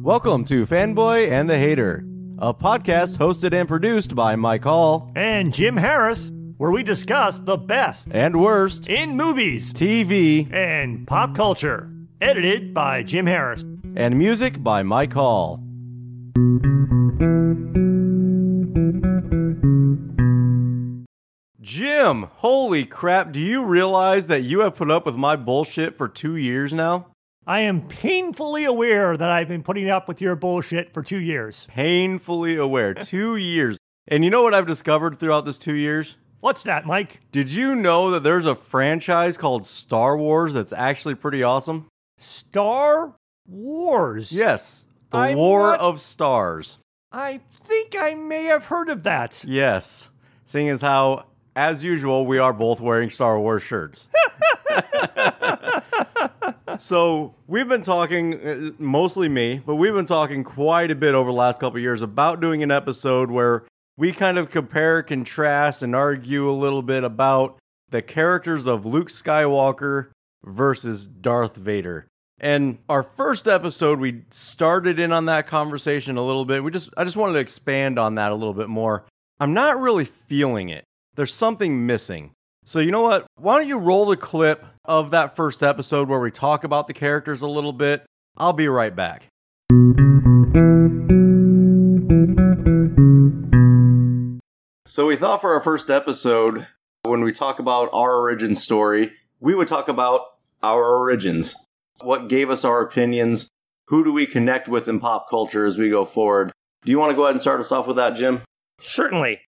Welcome to Fanboy and the Hater, a podcast hosted and produced by Mike Hall and Jim Harris, where we discuss the best and worst in movies, TV, and pop culture. Edited by Jim Harris. And music by Mike Hall. Jim, holy crap, do you realize that you have put up with my bullshit for two years now? I am painfully aware that I've been putting up with your bullshit for two years. Painfully aware. two years. And you know what I've discovered throughout this two years? What's that, Mike? Did you know that there's a franchise called Star Wars that's actually pretty awesome? Star Wars? Yes. The I'm War not- of Stars. I think I may have heard of that. Yes. Seeing as how, as usual, we are both wearing Star Wars shirts. so we've been talking, uh, mostly me, but we've been talking quite a bit over the last couple of years about doing an episode where we kind of compare, contrast, and argue a little bit about the characters of Luke Skywalker versus Darth Vader. And our first episode, we started in on that conversation a little bit. We just, I just wanted to expand on that a little bit more. I'm not really feeling it. There's something missing. So, you know what? Why don't you roll the clip of that first episode where we talk about the characters a little bit? I'll be right back. So, we thought for our first episode, when we talk about our origin story, we would talk about our origins. What gave us our opinions? Who do we connect with in pop culture as we go forward? Do you want to go ahead and start us off with that, Jim? Certainly.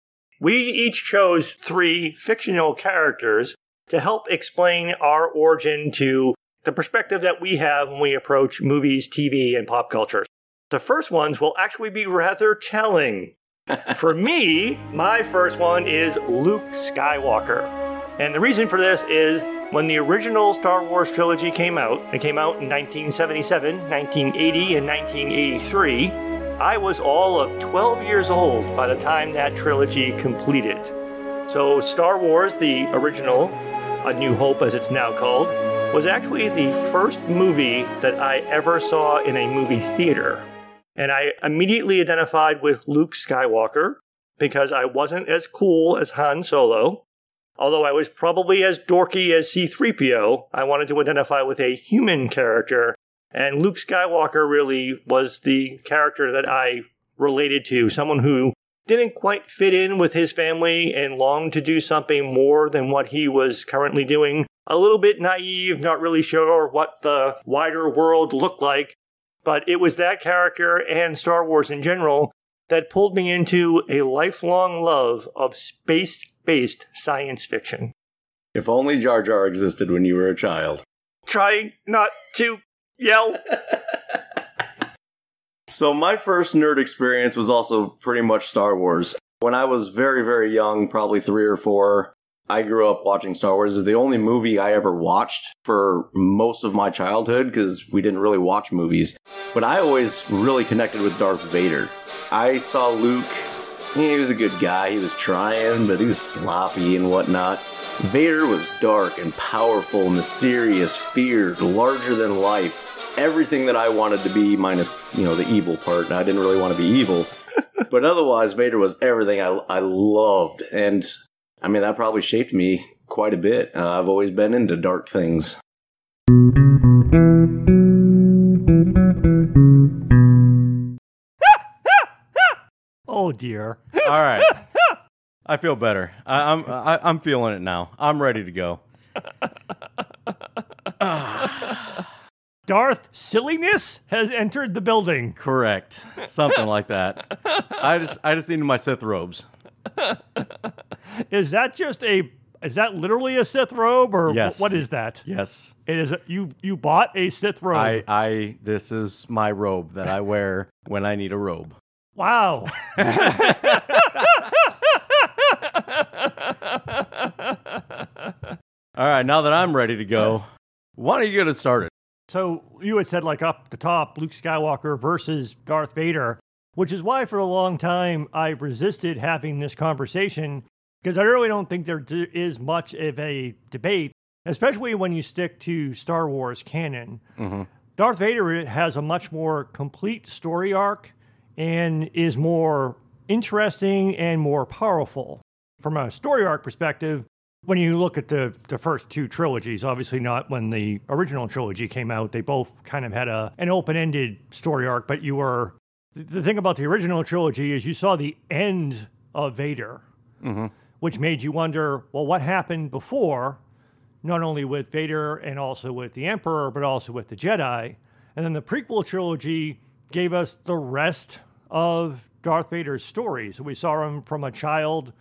We each chose three fictional characters to help explain our origin to the perspective that we have when we approach movies, TV, and pop culture. The first ones will actually be rather telling. For me, my first one is Luke Skywalker. And the reason for this is when the original Star Wars trilogy came out, it came out in 1977, 1980, and 1983. I was all of 12 years old by the time that trilogy completed. So, Star Wars, the original, A New Hope as it's now called, was actually the first movie that I ever saw in a movie theater. And I immediately identified with Luke Skywalker because I wasn't as cool as Han Solo. Although I was probably as dorky as C3PO, I wanted to identify with a human character and Luke Skywalker really was the character that I related to, someone who didn't quite fit in with his family and longed to do something more than what he was currently doing. A little bit naive, not really sure what the wider world looked like, but it was that character and Star Wars in general that pulled me into a lifelong love of space based science fiction. If only Jar Jar existed when you were a child. Trying not to yell. So, my first nerd experience was also pretty much Star Wars. When I was very, very young, probably three or four, I grew up watching Star Wars. is the only movie I ever watched for most of my childhood because we didn't really watch movies. But I always really connected with Darth Vader. I saw Luke, he was a good guy. He was trying, but he was sloppy and whatnot. Vader was dark and powerful, mysterious, feared, larger than life. Everything that I wanted to be, minus, you know, the evil part. And I didn't really want to be evil. but otherwise, Vader was everything I, I loved. And I mean, that probably shaped me quite a bit. Uh, I've always been into dark things. Oh dear. All right. I feel better. I, I'm I, I'm feeling it now. I'm ready to go. Darth silliness has entered the building. Correct. Something like that. I just I just needed my Sith robes. Is that just a is that literally a Sith robe or Yes. what is that? Yes. It is a, you you bought a Sith robe. I I this is my robe that I wear when I need a robe. wow. All right, now that I'm ready to go, why don't you get us started? So you had said like up the top, Luke Skywalker versus Darth Vader, which is why for a long time I've resisted having this conversation because I really don't think there is much of a debate, especially when you stick to Star Wars canon. Mm-hmm. Darth Vader has a much more complete story arc and is more interesting and more powerful. From a story arc perspective, when you look at the, the first two trilogies, obviously not when the original trilogy came out, they both kind of had a an open ended story arc. But you were the thing about the original trilogy is you saw the end of Vader, mm-hmm. which made you wonder, well, what happened before, not only with Vader and also with the Emperor, but also with the Jedi. And then the prequel trilogy gave us the rest of Darth Vader's story. So we saw him from a child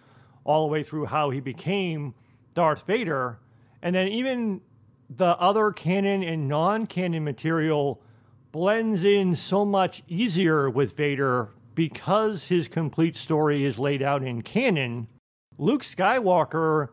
all the way through how he became Darth Vader. And then even the other canon and non canon material blends in so much easier with Vader because his complete story is laid out in canon. Luke Skywalker,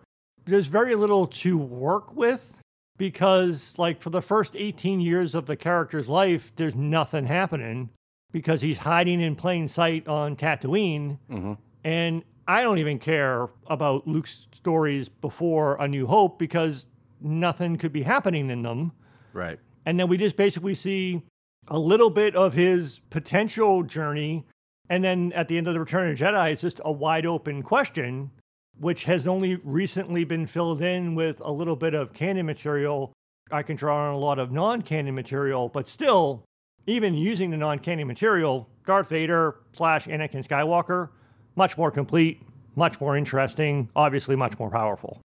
there's very little to work with because, like, for the first 18 years of the character's life, there's nothing happening because he's hiding in plain sight on Tatooine. Mm-hmm. And I don't even care about Luke's stories before A New Hope because nothing could be happening in them. Right. And then we just basically see a little bit of his potential journey. And then at the end of the Return of the Jedi, it's just a wide open question, which has only recently been filled in with a little bit of canon material. I can draw on a lot of non canon material, but still, even using the non canon material, Darth Vader slash Anakin Skywalker much more complete, much more interesting, obviously much more powerful.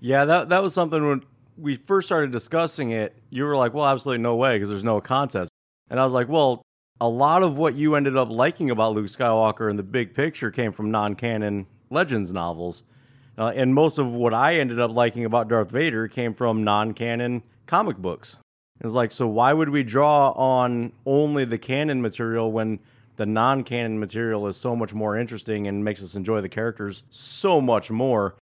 Yeah, that that was something when we first started discussing it. You were like, "Well, absolutely no way," because there's no contest. And I was like, "Well, a lot of what you ended up liking about Luke Skywalker in the big picture came from non-canon Legends novels, uh, and most of what I ended up liking about Darth Vader came from non-canon comic books." It's like, so why would we draw on only the canon material when the non-canon material is so much more interesting and makes us enjoy the characters so much more.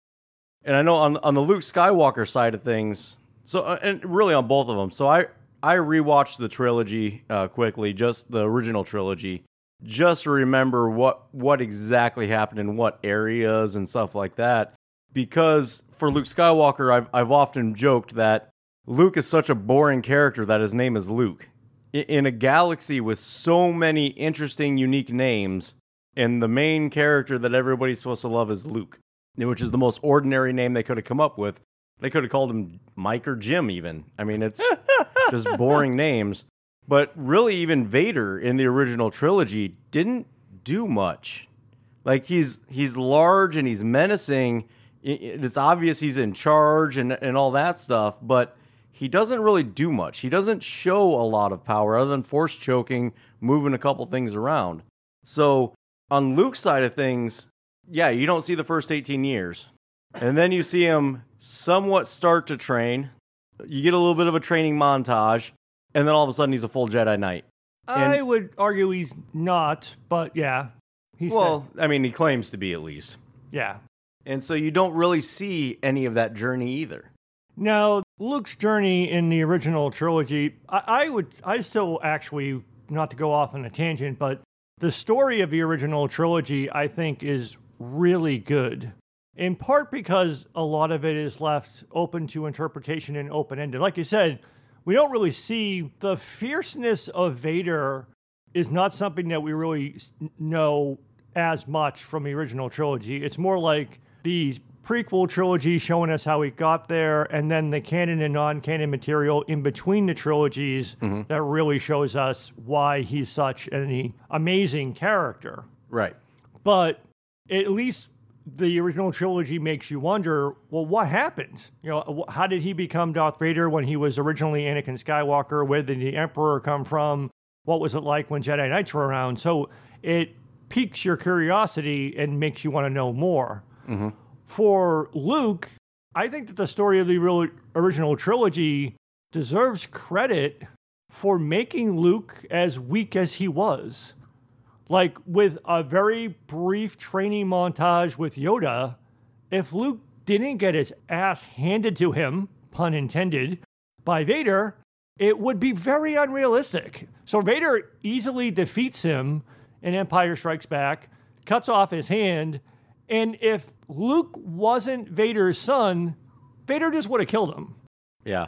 And I know on on the Luke Skywalker side of things, so uh, and really on both of them. So I I rewatched the trilogy uh, quickly, just the original trilogy, just to remember what what exactly happened in what areas and stuff like that. Because for Luke Skywalker, I've I've often joked that Luke is such a boring character that his name is Luke in a galaxy with so many interesting, unique names, and the main character that everybody's supposed to love is Luke, which is the most ordinary name they could have come up with. They could have called him Mike or Jim, even. I mean, it's just boring names. But really, even Vader in the original trilogy didn't do much. Like he's he's large and he's menacing. It's obvious he's in charge and and all that stuff, but he doesn't really do much. He doesn't show a lot of power other than force choking, moving a couple things around. So, on Luke's side of things, yeah, you don't see the first 18 years. And then you see him somewhat start to train. You get a little bit of a training montage, and then all of a sudden he's a full Jedi Knight. And, I would argue he's not, but yeah. He's well, I mean, he claims to be at least. Yeah. And so you don't really see any of that journey either. Now, Luke's journey in the original trilogy, I, I, would, I still actually, not to go off on a tangent, but the story of the original trilogy, I think, is really good. In part because a lot of it is left open to interpretation and open ended. Like you said, we don't really see the fierceness of Vader is not something that we really know as much from the original trilogy. It's more like the prequel trilogy showing us how he got there, and then the canon and non canon material in between the trilogies mm-hmm. that really shows us why he's such an amazing character. Right. But at least the original trilogy makes you wonder well, what happened? You know, how did he become Darth Vader when he was originally Anakin Skywalker? Where did the Emperor come from? What was it like when Jedi Knights were around? So it piques your curiosity and makes you want to know more. Mm-hmm for Luke, I think that the story of the real original trilogy deserves credit for making Luke as weak as he was. Like with a very brief training montage with Yoda, if Luke didn't get his ass handed to him, pun intended, by Vader, it would be very unrealistic. So Vader easily defeats him in Empire Strikes Back, cuts off his hand, and if Luke wasn't Vader's son, Vader just would have killed him. Yeah.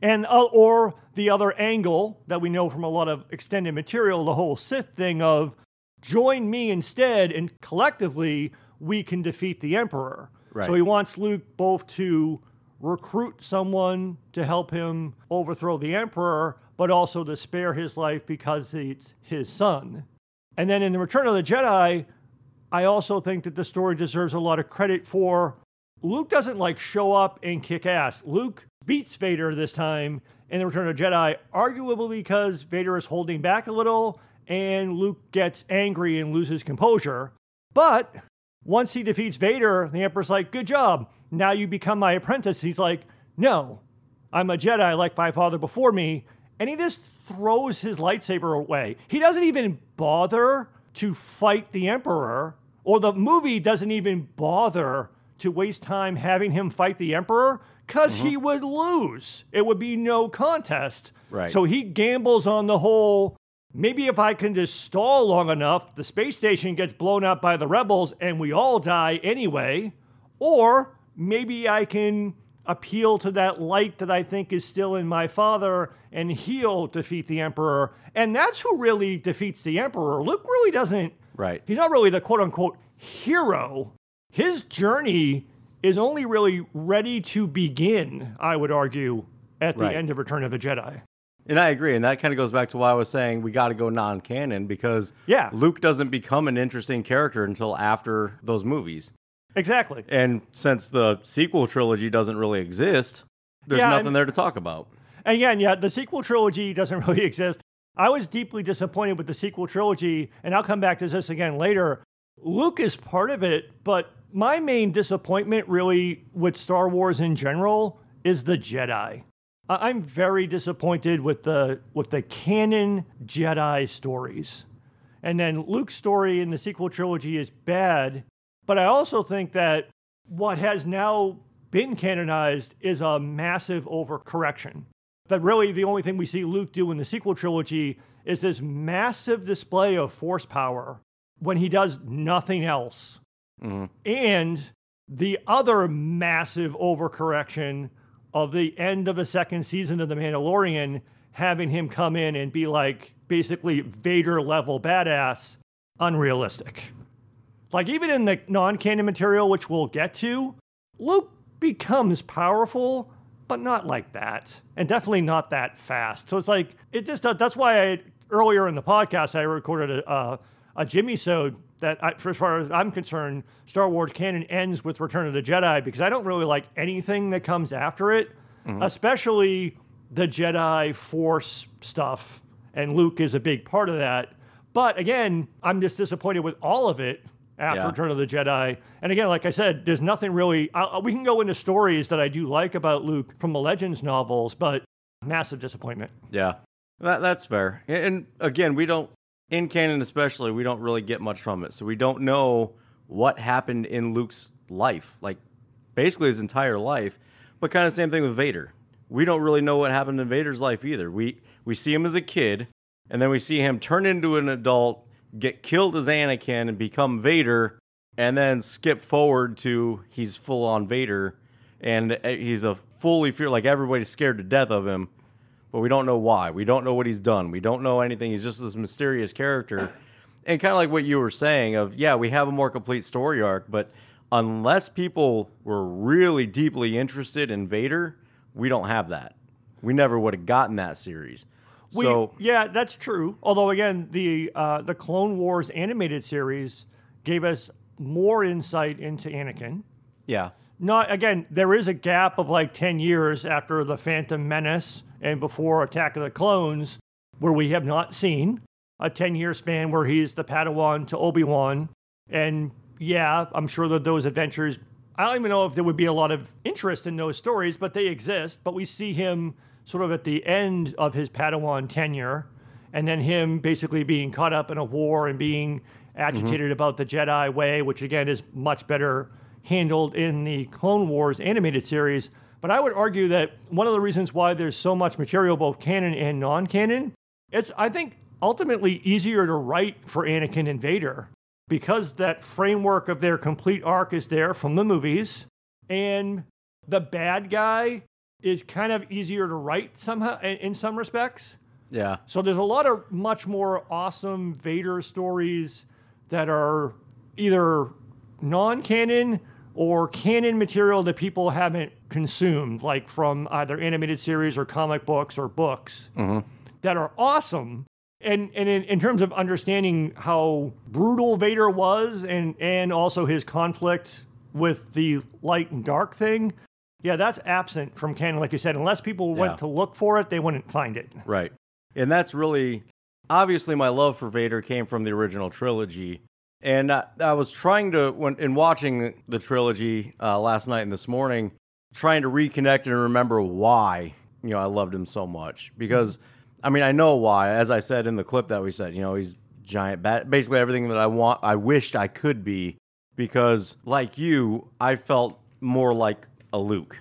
And uh, or the other angle that we know from a lot of extended material, the whole Sith thing of join me instead, and collectively we can defeat the Emperor. Right. So he wants Luke both to recruit someone to help him overthrow the Emperor, but also to spare his life because it's his son. And then in the Return of the Jedi, I also think that the story deserves a lot of credit for Luke doesn't like show up and kick ass. Luke beats Vader this time in the Return of the Jedi, arguably because Vader is holding back a little and Luke gets angry and loses composure. But once he defeats Vader, the Emperor's like, Good job. Now you become my apprentice. He's like, No, I'm a Jedi like my father before me. And he just throws his lightsaber away. He doesn't even bother to fight the Emperor, or the movie doesn't even bother to waste time having him fight the Emperor because mm-hmm. he would lose. It would be no contest. Right. So he gambles on the whole maybe if I can just stall long enough, the space station gets blown up by the rebels and we all die anyway. Or maybe I can appeal to that light that I think is still in my father and he'll defeat the Emperor. And that's who really defeats the Emperor. Luke really doesn't. Right. He's not really the quote unquote hero. His journey is only really ready to begin, I would argue, at the Right. end of Return of the Jedi. And I agree. And that kind of goes back to why I was saying we got to go non canon because Yeah. Luke doesn't become an interesting character until after those movies. Exactly. And since the sequel trilogy doesn't really exist, there's Yeah, nothing and- there to talk about. and Again, yeah, the sequel trilogy doesn't really exist. I was deeply disappointed with the sequel trilogy, and I'll come back to this again later. Luke is part of it, but my main disappointment really with Star Wars in general is the Jedi. I'm very disappointed with the with the canon Jedi stories. And then Luke's story in the sequel trilogy is bad, but I also think that what has now been canonized is a massive overcorrection. That really the only thing we see Luke do in the sequel trilogy is this massive display of force power when he does nothing else. Mm-hmm. And the other massive overcorrection of the end of the second season of The Mandalorian, having him come in and be like basically Vader level badass, unrealistic. Like, even in the non canon material, which we'll get to, Luke becomes powerful, but not like that. And definitely not that fast. So it's like, it just. That's why I, earlier in the podcast, I recorded a, a, a Jimmy Sode that, I, for as far as I'm concerned, Star Wars canon ends with Return of the Jedi because I don't really like anything that comes after it, especially the Jedi Force stuff. And Luke is a big part of that. But again, I'm just disappointed with all of it after Yeah. Return of the Jedi. And again, like I said, there's nothing really. Uh, we can go into stories that I do like about Luke from the Legends novels, but massive disappointment. Yeah, that, that's fair. And again, we don't, in canon especially, we don't really get much from it. So we don't know what happened in Luke's life, like basically his entire life. But kind of same thing with Vader. We don't really know what happened in Vader's life either. We we see him as a kid, and then we see him turn into an adult, get killed as Anakin, and become Vader, and then skip forward to he's full on Vader, and uh, he's a fully fear like everybody's scared to death of him but we don't know why. We don't know what he's done. We don't know anything. He's just this mysterious character. And kind of like what you were saying of, yeah, we have a more complete story arc, but unless people were really deeply interested in Vader, we don't have that. We never would have gotten that series. We, so, yeah, that's true. Although again, the uh, the Clone Wars animated series gave us more insight into Anakin. yeah. Not again, there is a gap of like 10 years after the Phantom Menace and before Attack of the Clones where we have not seen a 10 year span where he's the Padawan to Obi-Wan and yeah, I'm sure that those adventures I don't even know if there would be a lot of interest in those stories, but they exist, but we see him sort of at the end of his Padawan tenure and then him basically being caught up in a war and being agitated about the Jedi way, which again is much better handled in the Clone Wars animated series. But I would argue that one of the reasons why there's so much material, both canon and non canon, it's, I think, ultimately easier to write for Anakin and Vader because that framework of their complete arc is there from the movies. And the bad guy is kind of easier to write somehow in in some respects. Yeah. So there's a lot of much more awesome Vader stories that are either non-canon or canon material that people haven't consumed, like from either animated series or comic books or books, mm-hmm. that are awesome. And and in, in terms of understanding how brutal Vader was, and and also his conflict with the light and dark thing, yeah, that's absent from canon, like you said. Unless people Yeah. went to look for it, they wouldn't find it. Right. And that's really obviously my love for Vader came from the original trilogy. And I, I was trying to, when in watching the trilogy uh, last night and this morning, trying to reconnect and remember why you know I loved him so much. Because I mean I know why. As I said in the clip that we said, you know he's giant, bat, basically everything that I want, I wished I could be. Because like you, I felt more like a Luke.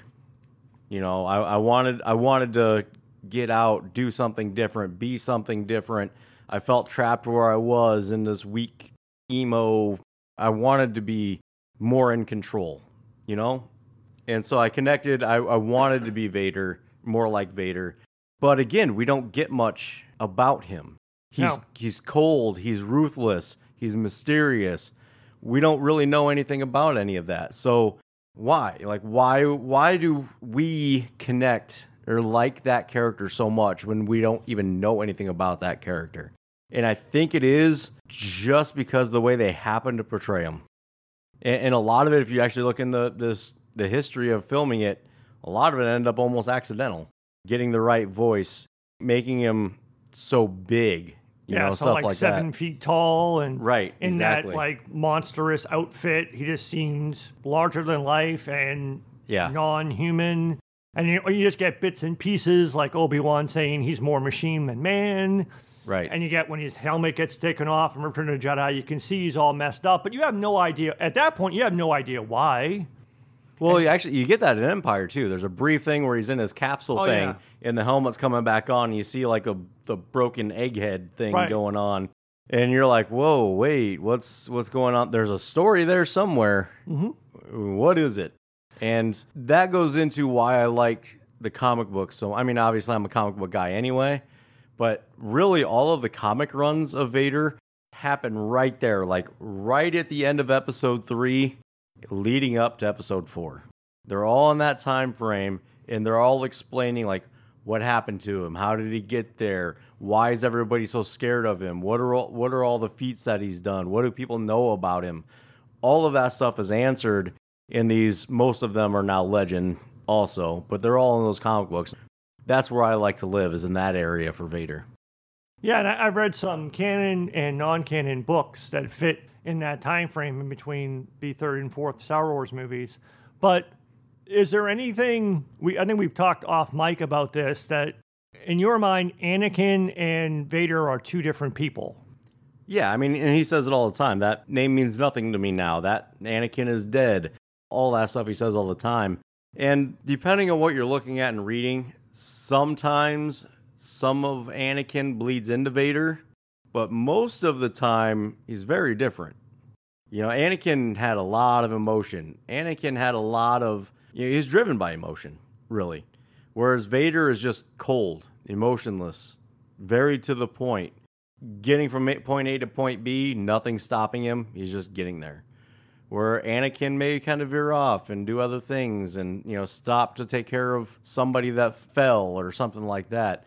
You know, I, I wanted I wanted to get out, do something different, be something different. I felt trapped where I was in this weak emo. I wanted to be more in control, you know? And so I connected. I, I wanted to be Vader, more like Vader. But again, we don't get much about him. He's No. he's cold, he's ruthless, he's mysterious. We don't really know anything about any of that. So why? Like why why do we connect or like that character so much when we don't even know anything about that character? And I think it is just because the way they happen to portray him. And, and a lot of it, if you actually look in the this the history of filming it, a lot of it ended up almost accidental. Getting the right voice, making him so big, you yeah, know, so stuff like, like, seven that. feet tall and Right, in exactly. that like monstrous outfit. He just seems larger than life and Yeah. non-human. And you, you just get bits and pieces like Obi Wan saying he's more machine than man. Right. And you get when his helmet gets taken off from Return of the Jedi, you can see he's all messed up, but you have no idea. At that point, you have no idea why. Well, you actually, you get that in Empire too. There's a brief thing where he's in his capsule Oh, thing, yeah. and the helmet's coming back on. And you see like a the broken egghead thing Right. going on, and you're like, "Whoa, wait, what's what's going on?" There's a story there somewhere. Mm-hmm. What is it? And that goes into why I like the comic books. So, I mean, obviously, I'm a comic book guy anyway, but really, all of the comic runs of Vader happen right there, like right at the end of Episode three leading up to episode four. They're all in that time frame and they're all explaining like what happened to him, how did he get there, why is everybody so scared of him, what are all, what are all the feats that he's done, what do people know about him. All of that stuff is answered in these. Most of them are now legend also, but they're all in those comic books. That's where I like to live is in that area for Vader. Yeah, and I, I've read some canon and non-canon books that fit in that time frame in between the third and fourth Star Wars movies. But is there anything we? I think we've talked off mic about this that, in your mind, Anakin and Vader are two different people. Yeah, I mean, and he says it all the time. That name means nothing to me now. That Anakin is dead. All that stuff he says all the time. And depending on what you're looking at and reading, sometimes some of Anakin bleeds into Vader, but most of the time he's very different. You know, Anakin had a lot of emotion. Anakin had a lot of, you know, he's driven by emotion, really. Whereas Vader is just cold, emotionless, very to the point getting from point A to point B, nothing stopping him. He's just getting there. Where Anakin may kind of veer off and do other things and, you know, stop to take care of somebody that fell or something like that.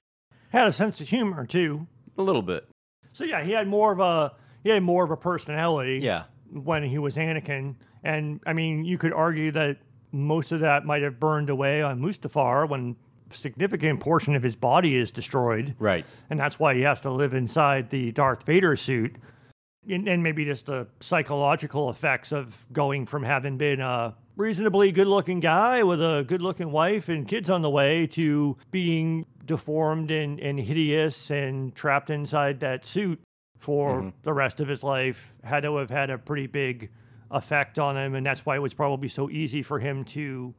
Had a sense of humor too. A little bit. So yeah, he had more of a he had more of a personality. Yeah. when he was Anakin. And I mean, you could argue that most of that might have burned away on Mustafar when a significant portion of his body is destroyed. Right. And that's why he has to live inside the Darth Vader suit. And, and maybe just the psychological effects of going from having been a reasonably good looking guy with a good looking wife and kids on the way to being deformed and, and hideous and trapped inside that suit for mm-hmm. the rest of his life had to have had a pretty big effect on him, and that's why it was probably so easy for him to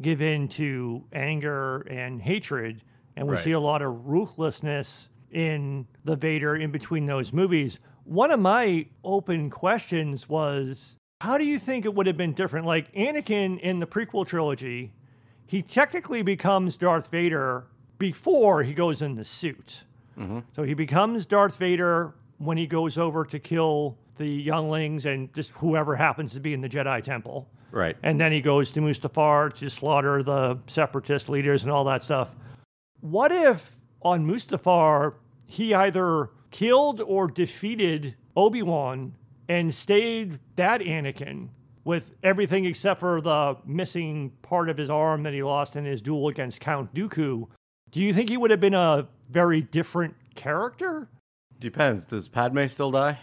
give in to anger and hatred. And we Right. see a lot of ruthlessness in the Vader in between those movies. One of my open questions was how do you think it would have been different? Like Anakin in the prequel trilogy, he technically becomes Darth Vader before he goes in the suit. Mm-hmm. So he becomes Darth Vader when he goes over to kill the younglings and just whoever happens to be in the Jedi Temple. Right. And then he goes to Mustafar to slaughter the separatist leaders and all that stuff. What if on Mustafar he either killed or defeated Obi Wan and stayed that Anakin with everything except for the missing part of his arm that he lost in his duel against Count Dooku? Do you think he would have been a very different character? Depends. Does Padme still die?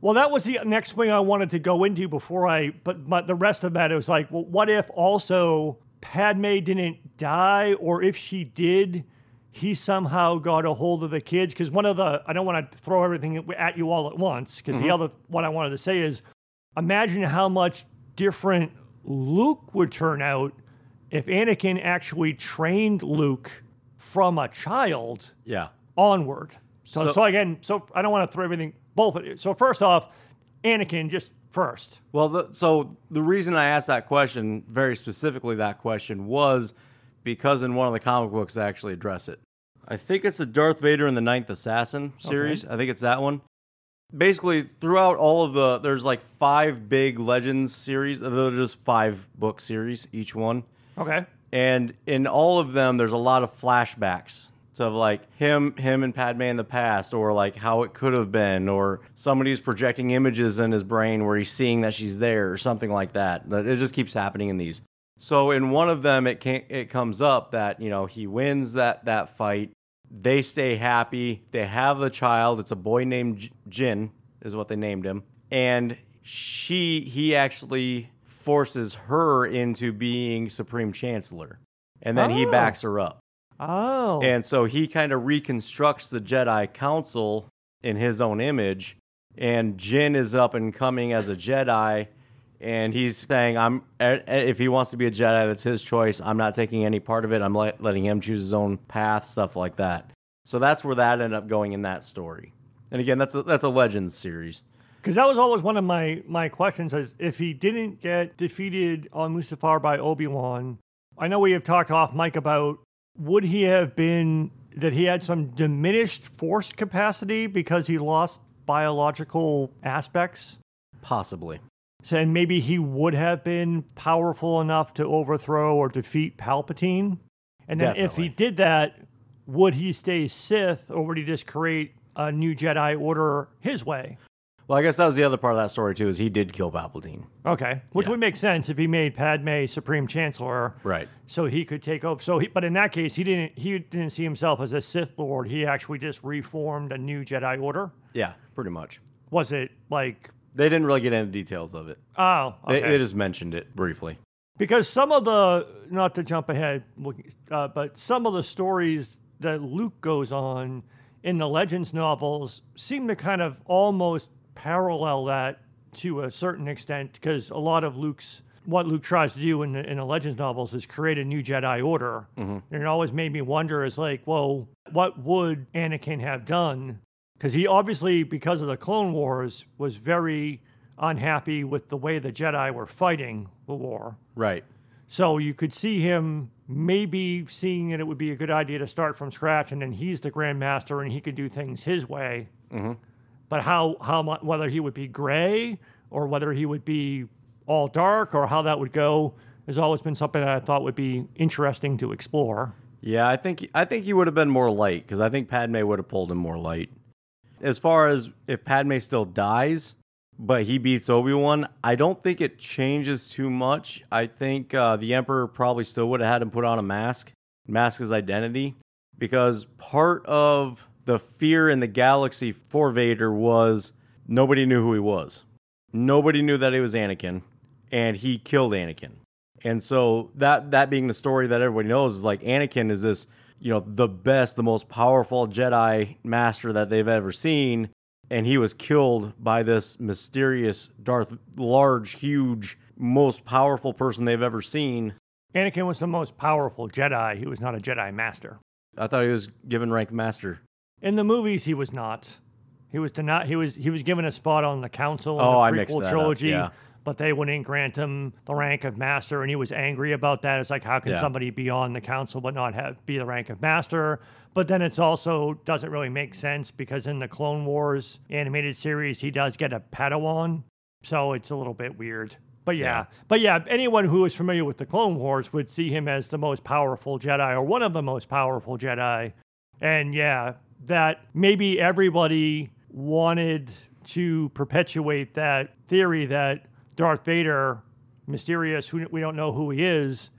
Well, that was the next thing I wanted to go into before I, but but the rest of that it was like, well, what if also Padme didn't die, or if she did, he somehow got a hold of the kids? Because one of the, I don't want to throw everything at you all at once. Because the mm-hmm. other, what I wanted to say is, imagine how much different Luke would turn out if Anakin actually trained Luke from a child Yeah. onward. So, so, So- again, so I don't want to throw everything both. at you. So first off, Anakin just first. Well, the, so the reason I asked that question, very specifically that question, was because in one of the comic books they actually address it. I think it's the Darth Vader and the Ninth Assassin series. I think it's that one. Basically, throughout all of the, there's like five big Legends series. Uh, they're just five book series, each one. Okay. and in all of them there's a lot of flashbacks of like him him and padme in the past or like how it could have been or somebody's projecting images in his brain where he's seeing that she's there or something like that That- it just keeps happening in these so in one of them it can it comes up that you know he wins that that fight they stay happy they have a child it's a boy named J- jin is what they named him and she he actually forces her into being supreme chancellor and then he Oh. backs her up Oh. and so he kind of reconstructs the Jedi Council in his own image. And Jin is up and coming as a Jedi. And he's saying, "I'm if he wants to be a Jedi, that's his choice. I'm not taking any part of it. I'm let, letting him choose his own path, stuff like that." So that's where that ended up going in that story. And again, that's a, that's a Legends series. Because that was always one of my my questions: is if he didn't get defeated on Mustafar by Obi Wan, I know we have talked off mic about would he have been that he had some diminished force capacity because he lost biological aspects. Possibly. So, and maybe he would have been powerful enough to overthrow or defeat Palpatine. And then if he did that, would he stay Sith or would he just create a new Jedi Order his way? Well, I guess that was the other part of that story too. Is he did kill Palpatine? Okay, which Yeah. would make sense if he made Padme Supreme Chancellor, Right. so he could take over. So, he, but in that case, he didn't. He didn't see himself as a Sith Lord. He actually just reformed a new Jedi Order. Yeah, pretty much. Was it like? They didn't really get into details of it. Oh, They, okay. they just mentioned it briefly. because some of the not to jump ahead uh, but some of the stories that luke goes on in the legends novels seem to kind of almost parallel that to a certain extent because a lot of luke's what luke tries to do in the, in the legends novels is create a new jedi order and it always made me wonder is like well what would anakin have done because he obviously because of the clone wars was very unhappy with the way the jedi were fighting the war Right. so you could see him maybe seeing that it would be a good idea to start from scratch, and then he's the Grand Master and he could do things his way. Mm-hmm. But how how whether he would be gray or whether he would be all dark or how that would go has always been something that I thought would be interesting to explore. Yeah, I think I think he would have been more light because I think Padme would have pulled him more light. As far as if Padme still dies, but he beats Obi Wan, I don't think it changes too much. I think uh, the Emperor probably still would have had him put on a mask, mask his identity, because part of the fear in the galaxy for Vader was nobody knew who he was. Nobody knew that he was Anakin, and he killed Anakin. And so that that being the story that everybody knows is like Anakin is this, you know, the best, the most powerful Jedi master that they've ever seen, and he was killed by this mysterious Darth, large, huge, most powerful person they've ever seen. Anakin was the most powerful Jedi. He was not a Jedi Master. I thought he was given rank master. In the movies, he was not. He was to not. He was he was given a spot on the council in Oh, I the mixed prequel that up, trilogy, yeah. But they wouldn't grant him the rank of master, and he was angry about that. It's like how can Yeah. somebody be on the council but not have be the rank of master? But then it's also doesn't really make sense because in the Clone Wars animated series, he does get a Padawan, so it's a little bit weird. But yeah, Yeah. but yeah, anyone who is familiar with the Clone Wars would see him as the most powerful Jedi or one of the most powerful Jedi. And yeah, that maybe everybody wanted to perpetuate that theory that Darth Vader, mysterious, who we don't know who he is,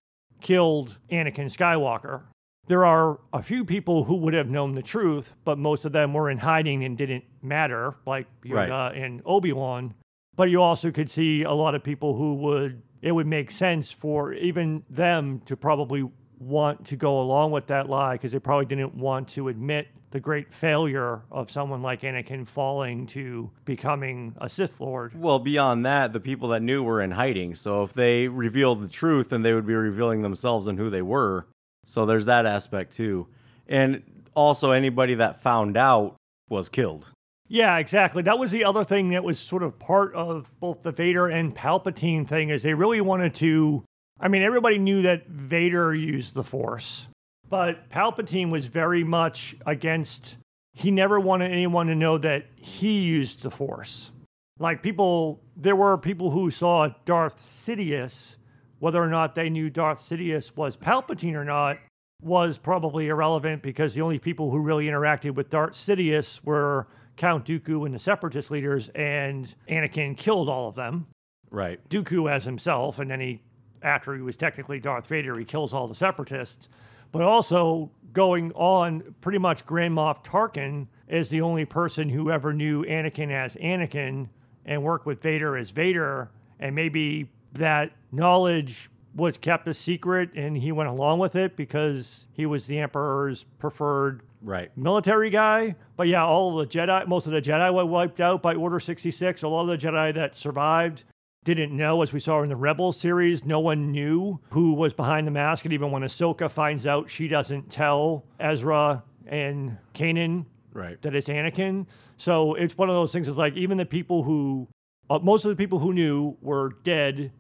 killed Anakin Skywalker. There are a few people who would have known the truth, but most of them were in hiding and didn't matter, like Right. Yoda and Obi Wan. But you also could see a lot of people who would, it would make sense for even them to probably want to go along with that lie because they probably didn't want to admit the great failure of someone like Anakin falling to becoming a Sith Lord. Well, beyond that, the people that knew were in hiding. So if they revealed the truth, then they would be revealing themselves and who they were. So there's that aspect too. And also, anybody that found out was killed. Yeah, exactly. That was the other thing that was sort of part of both the Vader and Palpatine thing is they really wanted to I mean, everybody knew that Vader used the Force, but Palpatine was very much against he never wanted anyone to know that he used the Force. Like people there were people who saw Darth Sidious, whether or not they knew Darth Sidious was Palpatine or not was probably irrelevant because the only people who really interacted with Darth Sidious were Count Dooku and the Separatist leaders, and Anakin killed all of them. Right. Dooku as himself, and then he, after he was technically Darth Vader, he kills all the Separatists. But also going on, pretty much Grand Moff Tarkin is the only person who ever knew Anakin as Anakin and worked with Vader as Vader, and maybe that knowledge was kept a secret and he went along with it because he was the Emperor's preferred Right. military guy. But yeah, all of the Jedi, most of the Jedi were wiped out by Order 66. A lot of the Jedi that survived didn't know, as we saw in the Rebel series, no one knew who was behind the mask. And even when Ahsoka finds out, she doesn't tell Ezra and Kanan Right. that it's Anakin. So it's one of those things. It's like even the people who, uh, most of the people who knew were dead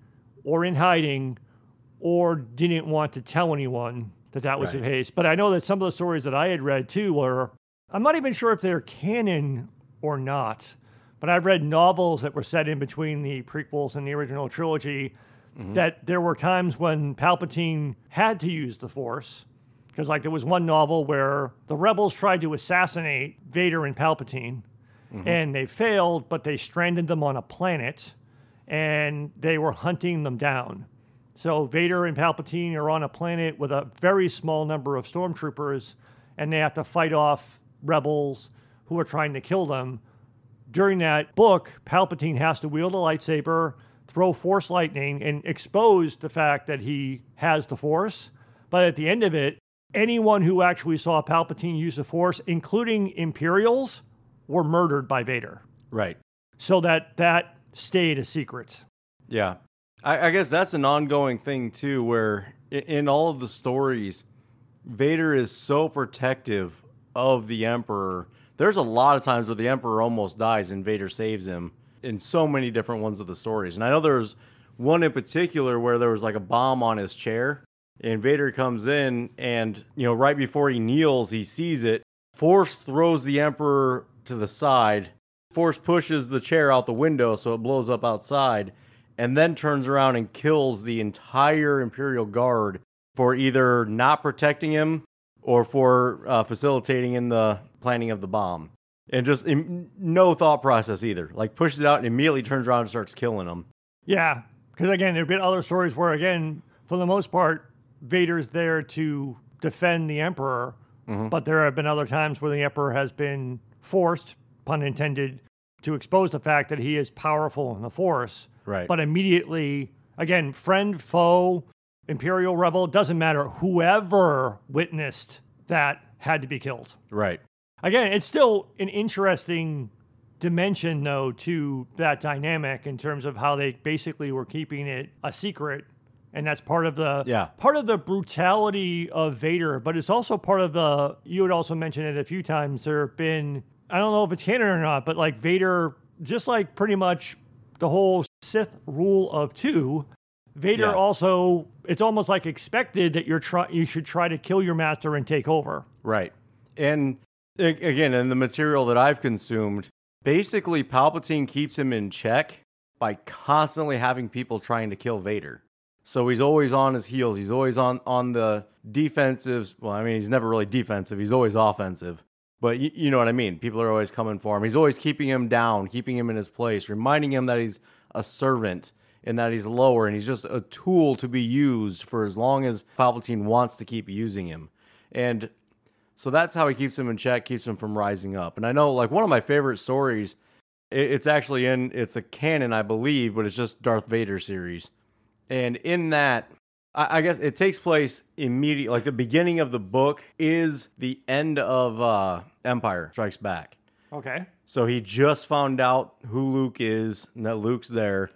or in hiding or didn't want to tell anyone that that was the case. But I know that some of the stories that I had read too were, I'm not even sure if they're canon or not, but I've read novels that were set in between the prequels and the original trilogy mm-hmm. that there were times when Palpatine had to use the Force. Because, like, there was one novel where the rebels tried to assassinate Vader and Palpatine, mm-hmm. and they failed, but they stranded them on a planet and they were hunting them down. So Vader and Palpatine are on a planet with a very small number of stormtroopers, and they have to fight off rebels who are trying to kill them. During that book, Palpatine has to wield a lightsaber, throw force lightning, and expose the fact that he has the force. But at the end of it, anyone who actually saw Palpatine use the force, including Imperials, were murdered by Vader. Right. So that that stayed a secret. Yeah. I, I guess that's an ongoing thing too, where i- in all of the stories, Vader is so protective of the Emperor. There's a lot of times where the Emperor almost dies and Vader saves him in so many different ones of the stories. And I know there's one in particular where there was like a bomb on his chair, and Vader comes in, and you know, right before he kneels, he sees it. Force throws the Emperor to the side. Force pushes the chair out the window so it blows up outside, and then turns around and kills the entire Imperial Guard for either not protecting him or for uh, facilitating in the planning of the bomb. And just im- no thought process either. Like pushes it out and immediately turns around and starts killing them. Yeah, because again, there have been other stories where, again, for the most part, Vader's there to defend the Emperor, but there have been other times where the Emperor has been forced, pun intended, to expose the fact that he is powerful in the Force. Right. But immediately, again, friend, foe, Imperial rebel, doesn't matter. Whoever witnessed that had to be killed Right. again, it's still an interesting dimension though to that dynamic in terms of how they basically were keeping it a secret and that's part of the Yeah. part of the brutality of Vader, but it's also part of the you had also mentioned it a few times there have been I don't know if it's canon or not, but like Vader just like pretty much the whole Sith rule of 2 Vader Yeah. also it's almost like expected that you're try you should try to kill your master and take over. Right. And again, in the material that I've consumed, basically Palpatine keeps him in check by constantly having people trying to kill Vader. So he's always on his heels. He's always on on the defensive. Well, I mean, he's never really defensive. He's always offensive. But you, you know what I mean. People are always coming for him. He's always keeping him down, keeping him in his place, reminding him that he's a servant and that he's lower and he's just a tool to be used for as long as Palpatine wants to keep using him. And so that's how he keeps him in check, keeps him from rising up. And I know, like, one of my favorite stories, it's actually in, it's a canon, I believe, but it's just Darth Vader series. And in that, I, I guess it takes place immediately, like the beginning of the book is the end of uh, Empire Strikes Back. Okay. So he just found out who Luke is and that Luke's there.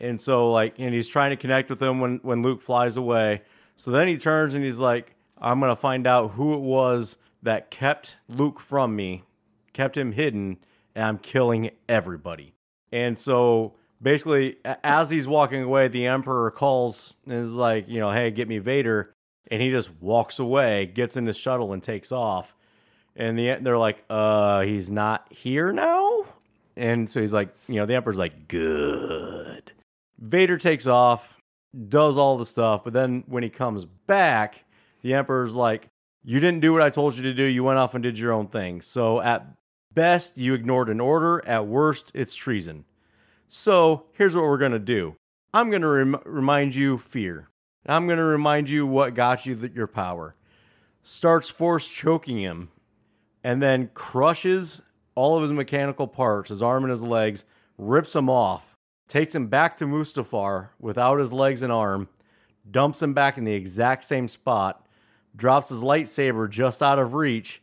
And so like and he's trying to connect with him when when Luke flies away. So then he turns and he's like I'm going to find out who it was that kept Luke from me, kept him hidden, and I'm killing everybody. And so basically as he's walking away, the emperor calls and is like, you know, hey, get me Vader. And he just walks away, gets in his shuttle and takes off and the they're like, uh, he's not here now. And so he's like, you know, the Emperor's like, good. Vader takes off, does all the stuff, but then when he comes back, the Emperor's like, you didn't do what I told you to do. You went off and did your own thing. So at best, you ignored an order. At worst, it's treason. So here's what we're gonna do. I'm gonna rem- remind you fear. I'm gonna remind you what got you th- your power. Starts force choking him and then crushes all of his mechanical parts, his arm and his legs, rips him off, takes him back to Mustafar without his legs and arm, dumps him back in the exact same spot, drops his lightsaber just out of reach,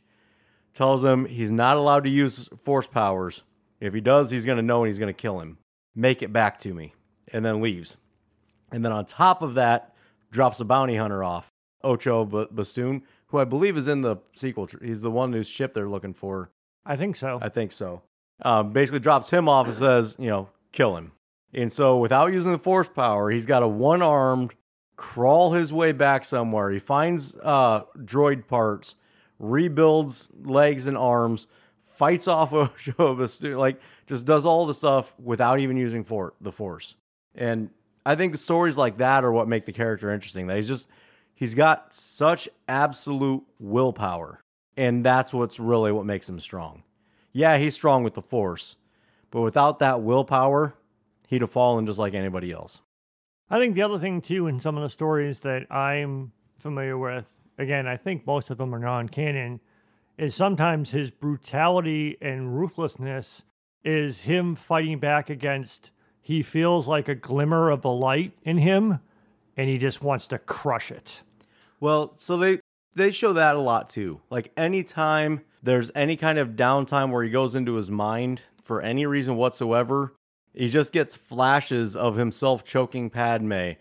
tells him he's not allowed to use force powers. If he does, he's going to know and he's going to kill him. Make it back to me. And then leaves. And then on top of that, drops a bounty hunter off, Ochi Bestoon, who I believe is in the sequel. He's the one whose ship they're looking for. I think so. I think so. Um, basically drops him off and says, you know, kill him. And so without using the force power, he's got a one armed crawl his way back somewhere. He finds uh, droid parts, rebuilds legs and arms, fights off Bastu, like just does all the stuff without even using for the force. And I think the stories like that are what make the character interesting. That he's just he's got such absolute willpower. And that's what's really what makes him strong. Yeah, he's strong with the force, but without that willpower, he'd have fallen just like anybody else. I think the other thing too in some of the stories that I'm familiar with, again, I think most of them are non-canon, is sometimes his brutality and ruthlessness is him fighting back against he feels like a glimmer of a light in him and he just wants to crush it. Well, so they they show that a lot too. Like anytime there's any kind of downtime where he goes into his mind for any reason whatsoever, he just gets flashes of himself choking Padme,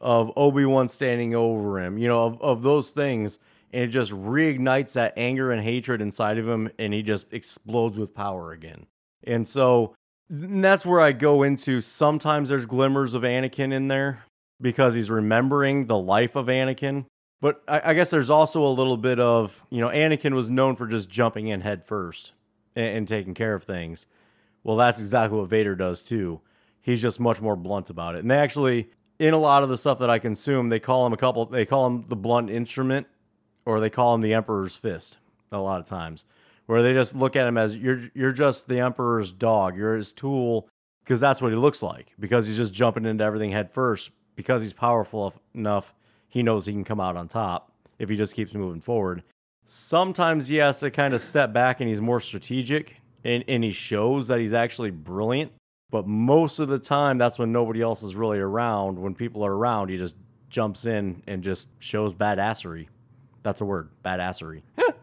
of Obi-Wan standing over him, you know, of, of those things, and it just reignites that anger and hatred inside of him and he just explodes with power again. And so and that's where I go into sometimes there's glimmers of Anakin in there because he's remembering the life of Anakin. But I, I guess there's also a little bit of, you know, Anakin was known for just jumping in head first and, and taking care of things. Well, that's exactly what Vader does too. He's just much more blunt about it. And they actually, in a lot of the stuff that I consume, they call him a couple, they call him the blunt instrument or they call him the Emperor's fist a lot of times, where they just look at him as you're, you're just the Emperor's dog, you're his tool, because that's what he looks like, because he's just jumping into everything head first, because he's powerful enough he knows he can come out on top if he just keeps moving forward. Sometimes he has to kind of step back and he's more strategic and, and he shows that he's actually brilliant. But most of the time, that's when nobody else is really around. When people are around, he just jumps in and just shows badassery. That's a word, badassery.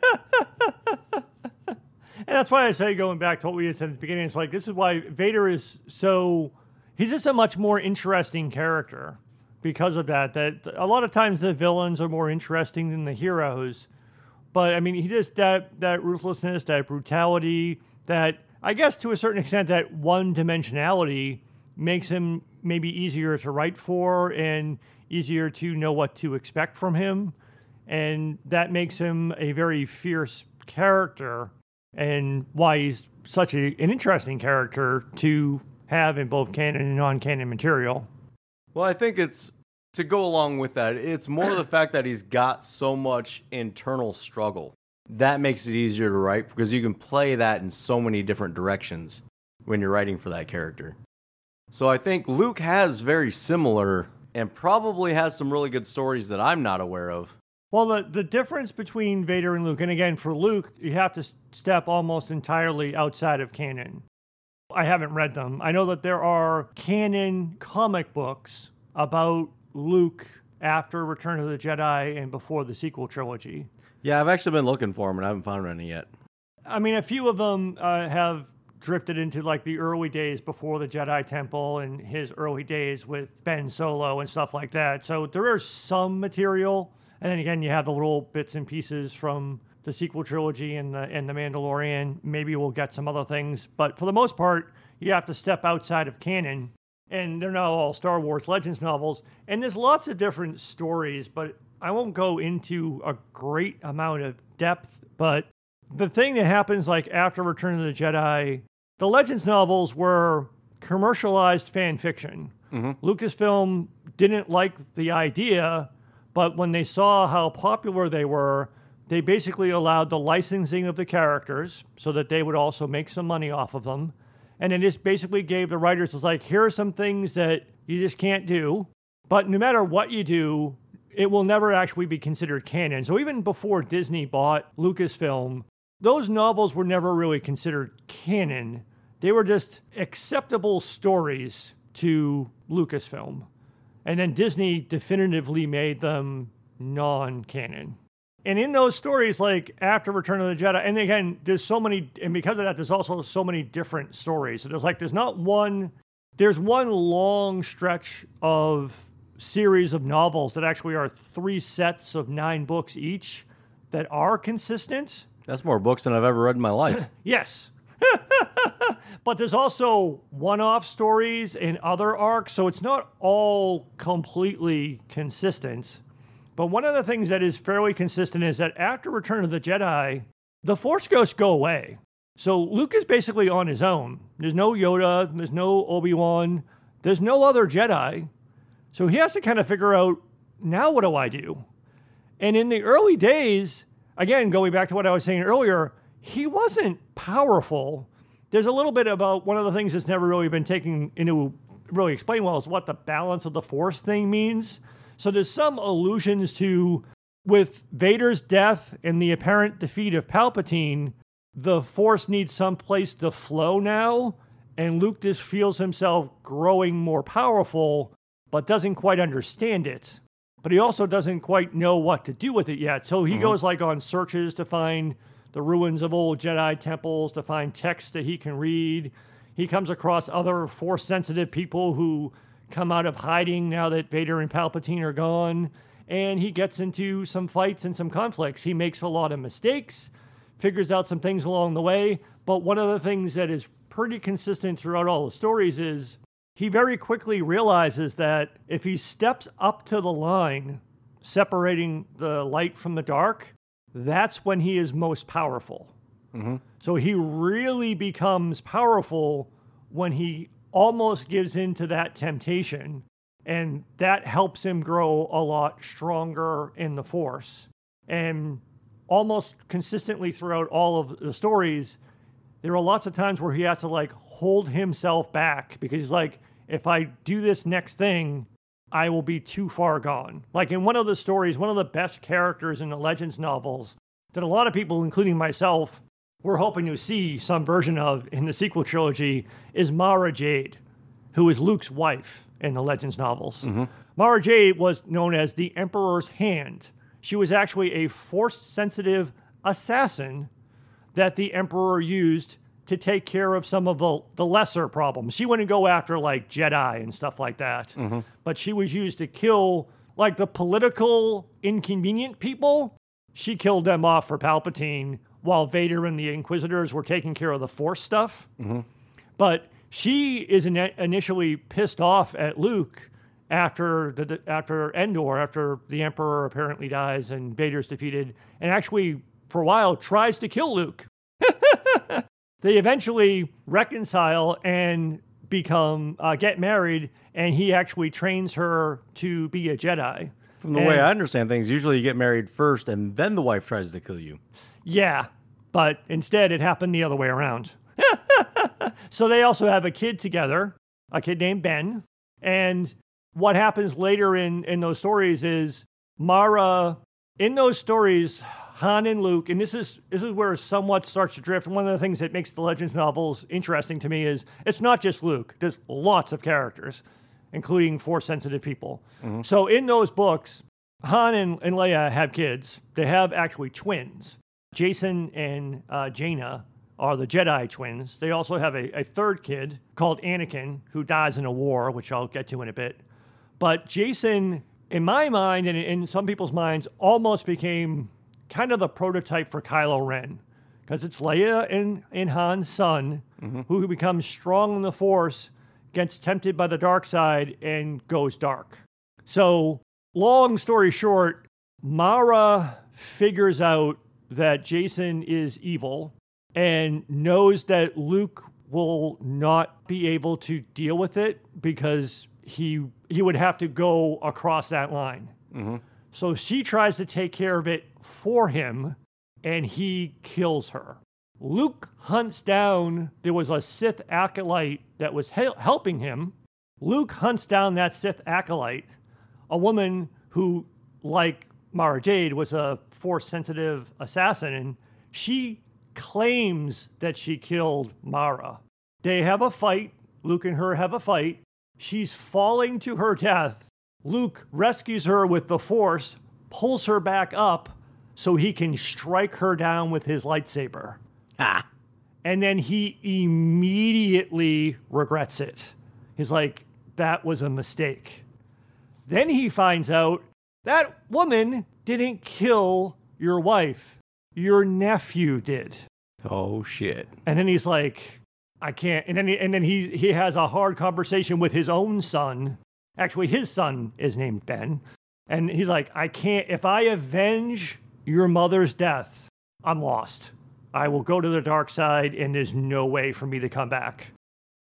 And that's why I say, going back to what we said at the beginning, it's like this is why Vader is so. He's just a much more interesting character because of that. That a lot of times the villains are more interesting than the heroes. But I mean, he just that that ruthlessness, that brutality, that I guess to a certain extent that one dimensionality makes him maybe easier to write for and easier to know what to expect from him. And that makes him a very fierce character and why he's such a, an interesting character to have in both canon and non canon material. Well, I think it's to go along with that, it's more the fact that he's got so much internal struggle. That makes it easier to write because you can play that in so many different directions when you're writing for that character. So I think Luke has very similar and probably has some really good stories that I'm not aware of. Well, the, the difference between Vader and Luke, and again, for Luke, you have to step almost entirely outside of canon. I haven't read them. I know that there are canon comic books about Luke after Return of the Jedi and before the sequel trilogy. Yeah, I've actually been looking for them and I haven't found any yet. I mean, a few of them uh, have drifted into like the early days before the Jedi Temple and his early days with Ben Solo and stuff like that. So there is some material, and then again, you have the little bits and pieces from the sequel trilogy and the and the Mandalorian. Maybe we'll get some other things, but for the most part, you have to step outside of canon. And they're not all Star Wars Legends novels. And there's lots of different stories, but I won't go into a great amount of depth. But the thing that happens like after Return of the Jedi the Legends novels were commercialized fan fiction. Mm-hmm. Lucasfilm didn't like the idea, but when they saw how popular they were, they basically allowed the licensing of the characters so that they would also make some money off of them. And it just basically gave the writers, was like, here are some things that you just can't do. But no matter what you do, it will never actually be considered canon. So even before Disney bought Lucasfilm, those novels were never really considered canon they were just acceptable stories to Lucasfilm. And then Disney definitively made them non canon. And in those stories, like after Return of the Jedi, and again, there's so many, and because of that, there's also so many different stories. So there's like, there's not one, there's one long stretch of series of novels that actually are three sets of nine books each that are consistent. That's more books than I've ever read in my life. yes. but there's also one-off stories and other arcs, so it's not all completely consistent. But one of the things that is fairly consistent is that after Return of the Jedi, the Force Ghosts go away. So Luke is basically on his own. There's no Yoda, there's no Obi-Wan, there's no other Jedi. So he has to kind of figure out now what do I do? And in the early days, again, going back to what I was saying earlier, he wasn't powerful there's a little bit about one of the things that's never really been taken into really explain well is what the balance of the force thing means. So there's some allusions to with Vader's death and the apparent defeat of Palpatine, the force needs some place to flow now, and Luke just feels himself growing more powerful, but doesn't quite understand it. But he also doesn't quite know what to do with it yet. So he mm-hmm. goes like on searches to find the ruins of old Jedi temples to find texts that he can read. He comes across other force sensitive people who come out of hiding now that Vader and Palpatine are gone. And he gets into some fights and some conflicts. He makes a lot of mistakes, figures out some things along the way. But one of the things that is pretty consistent throughout all the stories is he very quickly realizes that if he steps up to the line, separating the light from the dark, that's when he is most powerful. Mm-hmm. So he really becomes powerful when he almost gives in to that temptation. And that helps him grow a lot stronger in the force. And almost consistently throughout all of the stories, there are lots of times where he has to like hold himself back because he's like, if I do this next thing, I will be too far gone. Like in one of the stories, one of the best characters in the Legends novels that a lot of people, including myself, were hoping to see some version of in the sequel trilogy is Mara Jade, who is Luke's wife in the Legends novels. Mm-hmm. Mara Jade was known as the Emperor's Hand. She was actually a force sensitive assassin that the Emperor used to take care of some of the, the lesser problems. She wouldn't go after like Jedi and stuff like that, mm-hmm. but she was used to kill like the political inconvenient people. She killed them off for Palpatine while Vader and the Inquisitors were taking care of the Force stuff. Mm-hmm. But she is in- initially pissed off at Luke after the after Endor, after the Emperor apparently dies and Vader's defeated, and actually for a while tries to kill Luke. they eventually reconcile and become uh, get married, and he actually trains her to be a Jedi. From the way I understand things, usually you get married first and then the wife tries to kill you. Yeah, but instead it happened the other way around. so they also have a kid together, a kid named Ben. And what happens later in, in those stories is Mara, in those stories, Han and Luke, and this is this is where it somewhat starts to drift. One of the things that makes the Legends novels interesting to me is it's not just Luke. There's lots of characters, including force sensitive people. So in those books, Han and, and Leia have kids. They have actually twins. Jacen and uh, Jaina are the Jedi twins. They also have a, a third kid called Anakin who dies in a war, which I'll get to in a bit. But Jacen, in my mind and in some people's minds, almost became kind of the prototype for Kylo Ren. Because it's Leia and, and Han's son mm-hmm. who becomes strong in the Force, gets tempted by the dark side, and goes dark. So, long story short, Mara figures out that Jacen is evil and knows that Luke will not be able to deal with it because he he would have to go across that line. Mm-hmm. So she tries to take care of it for him and he kills her. Luke hunts down there was a Sith acolyte that was hel- helping him. Luke hunts down that Sith acolyte, a woman who like Mara Jade was a force sensitive assassin and she claims that she killed Mara. They have a fight. Luke and her have a fight. She's falling to her death. Luke rescues her with the Force, pulls her back up so he can strike her down with his lightsaber. Ah. And then he immediately regrets it. He's like, that was a mistake. Then he finds out that woman didn't kill your wife, your nephew did. Oh shit. And then he's like, I can't. And then he, and then he he has a hard conversation with his own son. Actually, his son is named Ben, and he's like, I can't. If I avenge your mother's death, I'm lost. I will go to the dark side, and there's no way for me to come back.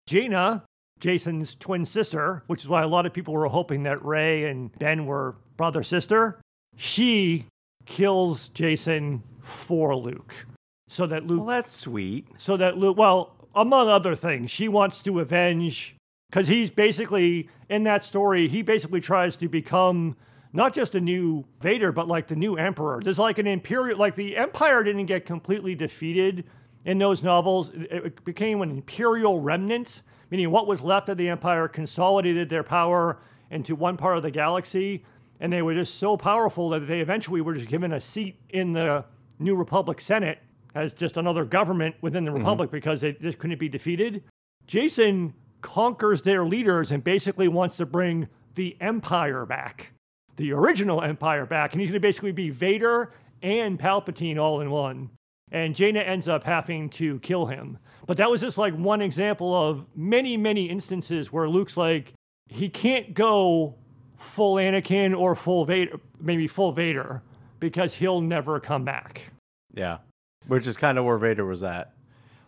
Jaina, Jacen's twin sister, which is why a lot of people were hoping that Rey and Ben were brother sister. She kills Jacen for Luke, so that Luke Well, that's sweet. so that Luke, well, among other things, she wants to avenge because he's basically in that story. He basically tries to become not just a new Vader, but like the new Emperor. There's like an imperial, like the Empire didn't get completely defeated in those novels. It became an imperial remnant, meaning what was left of the Empire consolidated their power into one part of the galaxy. And they were just so powerful that they eventually were just given a seat in the New Republic Senate as just another government within the mm-hmm. Republic because they just couldn't be defeated. Jacen conquers their leaders and basically wants to bring the Empire back, the original Empire back. And he's going to basically be Vader and Palpatine all in one. And Jaina ends up having to kill him. But that was just like one example of many, many instances where Luke's like, he can't go full Anakin or full Vader, maybe full Vader, because he'll never come back. Yeah. Which is kind of where Vader was at.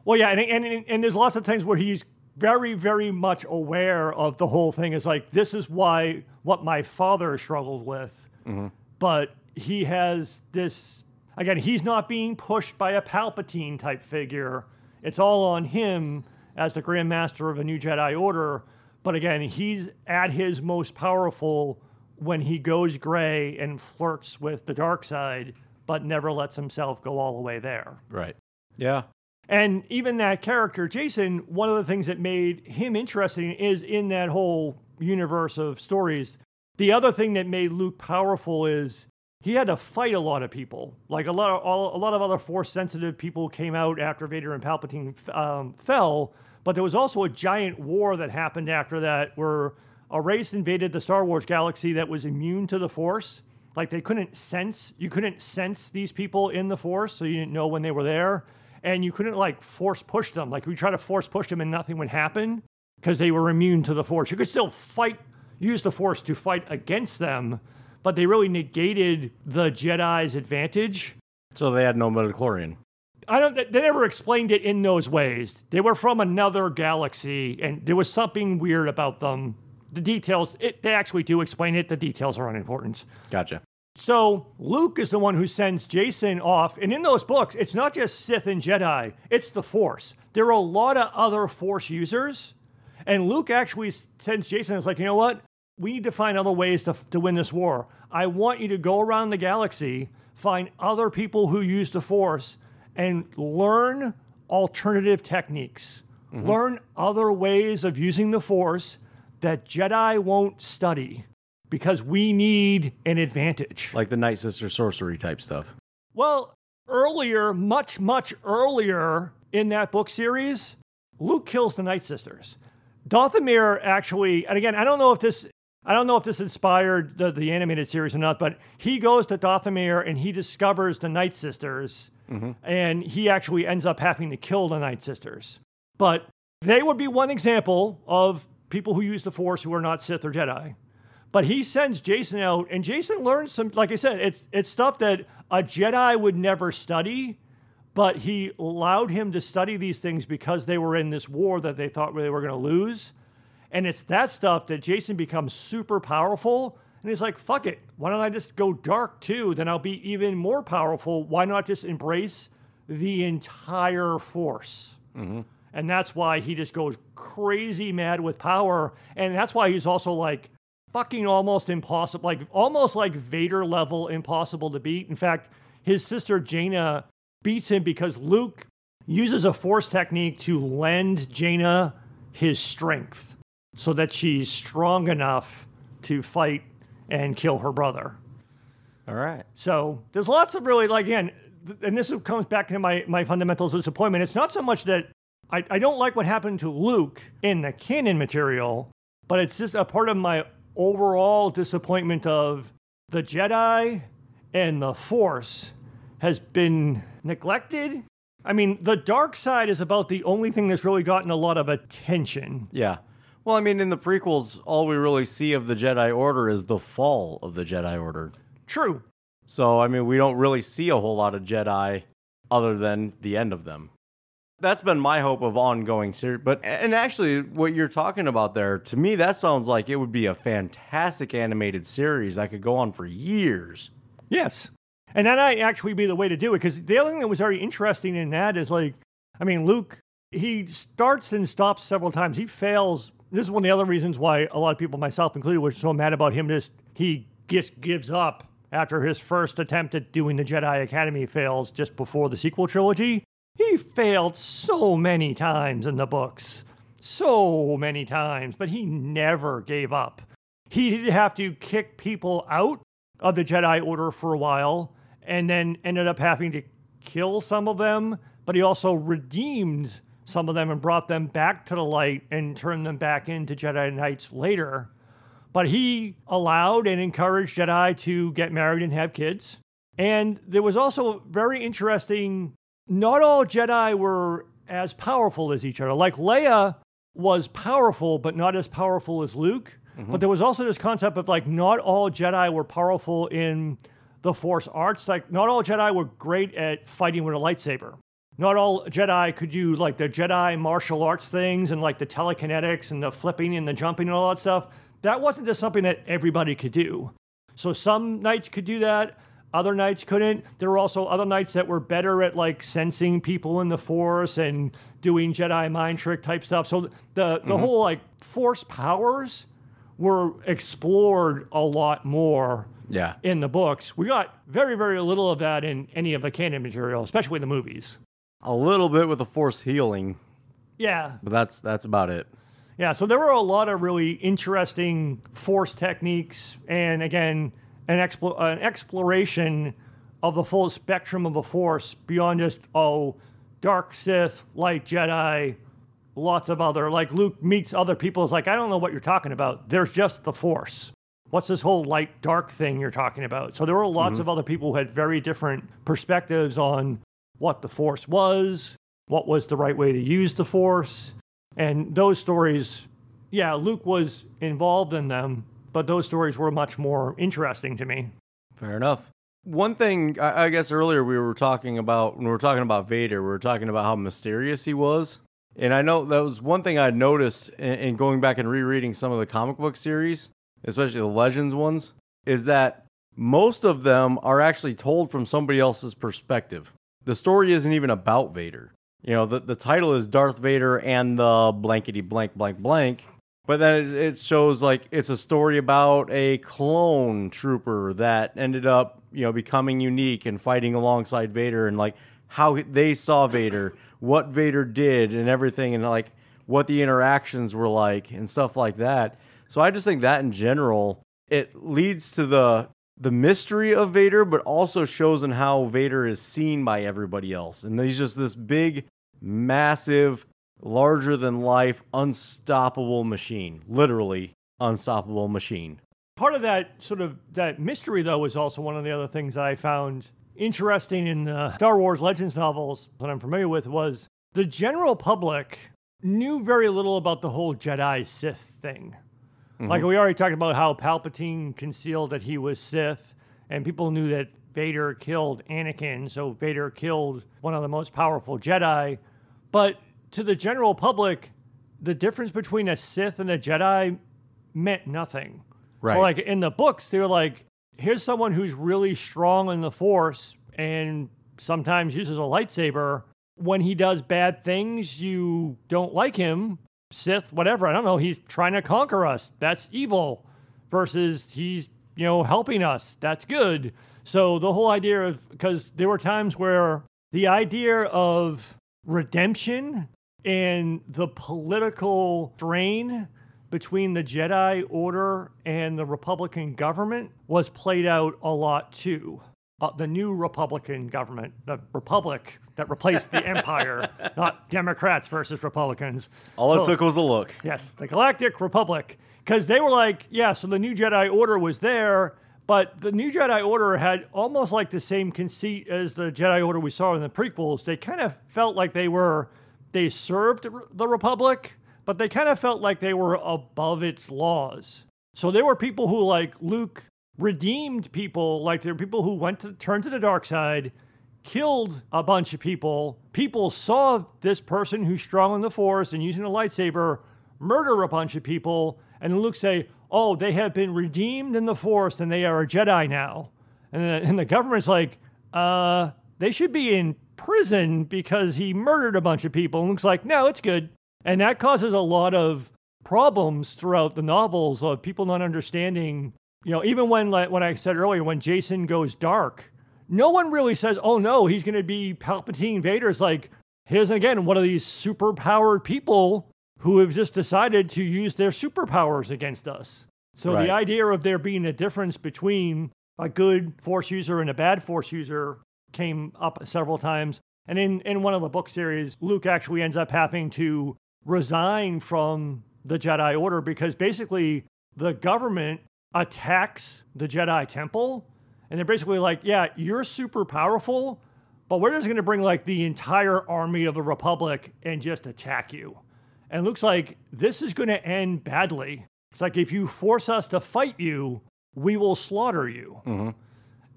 Well, yeah, and, and and there's lots of times where he's very, very much aware of the whole thing. Is like this is why what my father struggled with, mm-hmm. but he has this again. He's not being pushed by a Palpatine type figure. It's all on him as the Grand Master of a New Jedi Order. But again, he's at his most powerful when he goes gray and flirts with the dark side, but never lets himself go all the way there. Right. Yeah. And even that character, Jacen, one of the things that made him interesting is in that whole universe of stories. The other thing that made Luke powerful is he had to fight a lot of people. Like a lot of all, a lot of other force sensitive people came out after Vader and Palpatine um, fell, but there was also a giant war that happened after that where a race invaded the Star Wars galaxy that was immune to the force. Like they couldn't sense, you couldn't sense these people in the force, so you didn't know when they were there, and you couldn't like force push them. Like we try to force push them and nothing would happen because they were immune to the force. You could still fight, use the force to fight against them, but they really negated the Jedi's advantage. So they had no midichlorian. I don't. They never explained it in those ways. They were from another galaxy, and there was something weird about them. The details, it, they actually do explain it. The details are unimportant. Gotcha. So Luke is the one who sends Jacen off, and in those books, it's not just Sith and Jedi; it's the Force. There are a lot of other Force users, and Luke actually sends Jacen, It's like, you know what? We need to find other ways to to win this war. I want you to go around the galaxy, find other people who use the Force, and learn alternative techniques. Mm-hmm. Learn other ways of using the Force that Jedi won't study because we need an advantage. Like the Night Sister sorcery type stuff. Well, earlier, much, much earlier in that book series, Luke kills the Night Sisters. Dathomir actually, and again, I don't know if this, I don't know if this inspired the, the animated series or not, but he goes to Dathomir and he discovers the Night Sisters, mm-hmm. and he actually ends up having to kill the Night Sisters. But they would be one example of people who use the Force who are not Sith or Jedi. But he sends Jacen out, and Jacen learns some. Like I said, it's it's stuff that a Jedi would never study. But he allowed him to study these things because they were in this war that they thought they were going to lose. And it's that stuff that Jacen becomes super powerful. And he's like, fuck it. Why don't I just go dark too? Then I'll be even more powerful. Why not just embrace the entire force? Mm-hmm. And that's why he just goes crazy mad with power. And that's why he's also like fucking almost impossible, like almost like Vader level impossible to beat. In fact, his sister Jaina beats him because Luke uses a force technique to lend Jaina his strength so that she's strong enough to fight and kill her brother. All right. So there's lots of really like again, and this comes back to my my fundamental disappointment. It's not so much that I, I don't like what happened to Luke in the canon material, but it's just a part of my overall disappointment of the Jedi and the Force has been neglected. I mean, the dark side is about the only thing that's really gotten a lot of attention. Yeah. Well, I mean, in the prequels, all we really see of the Jedi Order is the fall of the Jedi Order. True. So, I mean, we don't really see a whole lot of Jedi other than the end of them. That's been my hope of ongoing series. But, and actually, what you're talking about there, to me, that sounds like it would be a fantastic animated series that could go on for years. Yes. And that might actually be the way to do it. Because the other thing that was very interesting in that is like, I mean, Luke, he starts and stops several times. He fails. This is one of the other reasons why a lot of people, myself included, were so mad about him. Just he just gives up after his first attempt at doing the Jedi Academy fails just before the sequel trilogy. He failed so many times in the books. So many times, but he never gave up. He did have to kick people out of the Jedi Order for a while and then ended up having to kill some of them, but he also redeemed some of them and brought them back to the light and turned them back into Jedi Knights later. But he allowed and encouraged Jedi to get married and have kids. And there was also very interesting, not all Jedi were as powerful as each other. Like Leia was powerful, but not as powerful as Luke. Mm-hmm. But there was also this concept of like not all Jedi were powerful in the Force arts. Like not all Jedi were great at fighting with a lightsaber. Not all Jedi could do like the Jedi martial arts things and like the telekinetics and the flipping and the jumping and all that stuff. That wasn't just something that everybody could do. So some knights could do that. Other knights couldn't. There were also other knights that were better at like sensing people in the force and doing Jedi mind trick type stuff. So the the mm-hmm. whole like force powers were explored a lot more Yeah. in the books. We got very very little of that in any of the canon material, especially in the movies. A little bit with the Force healing, Yeah, but that's that's about it. Yeah, so there were a lot of really interesting force techniques, and again, an, an exploration of the full spectrum of the Force beyond just, oh, dark Sith, light Jedi, lots of other. Like Luke meets other people. is like, I don't know what you're talking about. There's just the Force. What's this whole light dark thing you're talking about? So there were lots mm-hmm. of other people who had very different perspectives on what the Force was, what was the right way to use the Force. And those stories, yeah, Luke was involved in them, but those stories were much more interesting to me. Fair enough. One thing, I guess earlier we were talking about, when we were talking about Vader, we were talking about how mysterious he was. And I know that was one thing I noticed in going back and rereading some of the comic book series, especially the Legends ones, is that most of them are actually told from somebody else's perspective. The story isn't even about Vader. You know, the, the title is Darth Vader and the blankety blank blank blank, but then it, shows like it's a story about a clone trooper that ended up, you know, becoming unique and fighting alongside Vader and like how they saw Vader what Vader did and everything and like what the interactions were like and stuff like that. So I just think that in general it leads to the the mystery of Vader, but also shows in how Vader is seen by everybody else. And he's just this big, massive, larger than life, unstoppable machine. Literally unstoppable machine. Part of that sort of that mystery though is also one of the other things that I found interesting in the Star Wars Legends novels that I'm familiar with was the general public knew very little about the whole Jedi Sith thing. Mm-hmm. Like we already talked about how Palpatine concealed that he was Sith, and people knew that Vader killed Anakin, so Vader killed one of the most powerful Jedi. But to the general public, the difference between a Sith and a Jedi meant nothing. Right. So, like in the books, they were like, here's someone who's really strong in the force and sometimes uses a lightsaber. When he does bad things, you don't like him. Sith, whatever. I don't know. He's trying to conquer us. That's evil. Versus he's, you know, helping us. That's good. So the whole idea of, because there were times where the idea of redemption and the political strain between the Jedi Order and the Republican government was played out a lot too. Uh, the new Republican government, the Republic that replaced the Empire, not Democrats versus Republicans. All so, it took was a look. Yes, the Galactic Republic. Because they were like, yeah, so the new Jedi Order was there, but the new Jedi Order had almost like the same conceit as the Jedi Order we saw in the prequels. They kind of felt like they were, they served the Republic, but they kind of felt like they were above its laws. So there were people who, like Luke, redeemed people. Like there were people who went to turn to the dark side, killed a bunch of people. People saw this person who's strong in the force and using a lightsaber murder a bunch of people, and Luke say, "Oh, they have been redeemed in the force, and they are a Jedi now." And the, and the government's like, "Uh, they should be in prison because he murdered a bunch of people." And Luke's like, "No, it's good." And that causes a lot of problems throughout the novels of people not understanding, you know, even when, like, when I said earlier, when Jacen goes dark, no one really says, oh no, he's going to be Palpatine Vader. It's like, here's again one of these super powered people who have just decided to use their superpowers against us. So right. the idea of there being a difference between a good force user and a bad force user came up several times. And in, in one of the book series, Luke actually ends up having to resign from the Jedi Order because basically the government attacks the Jedi Temple. And they're basically like, yeah, you're super powerful, but we're just going to bring like the entire army of the Republic and just attack you. And Luke's like this is going to end badly. It's like if you force us to fight you, we will slaughter you. Mm-hmm.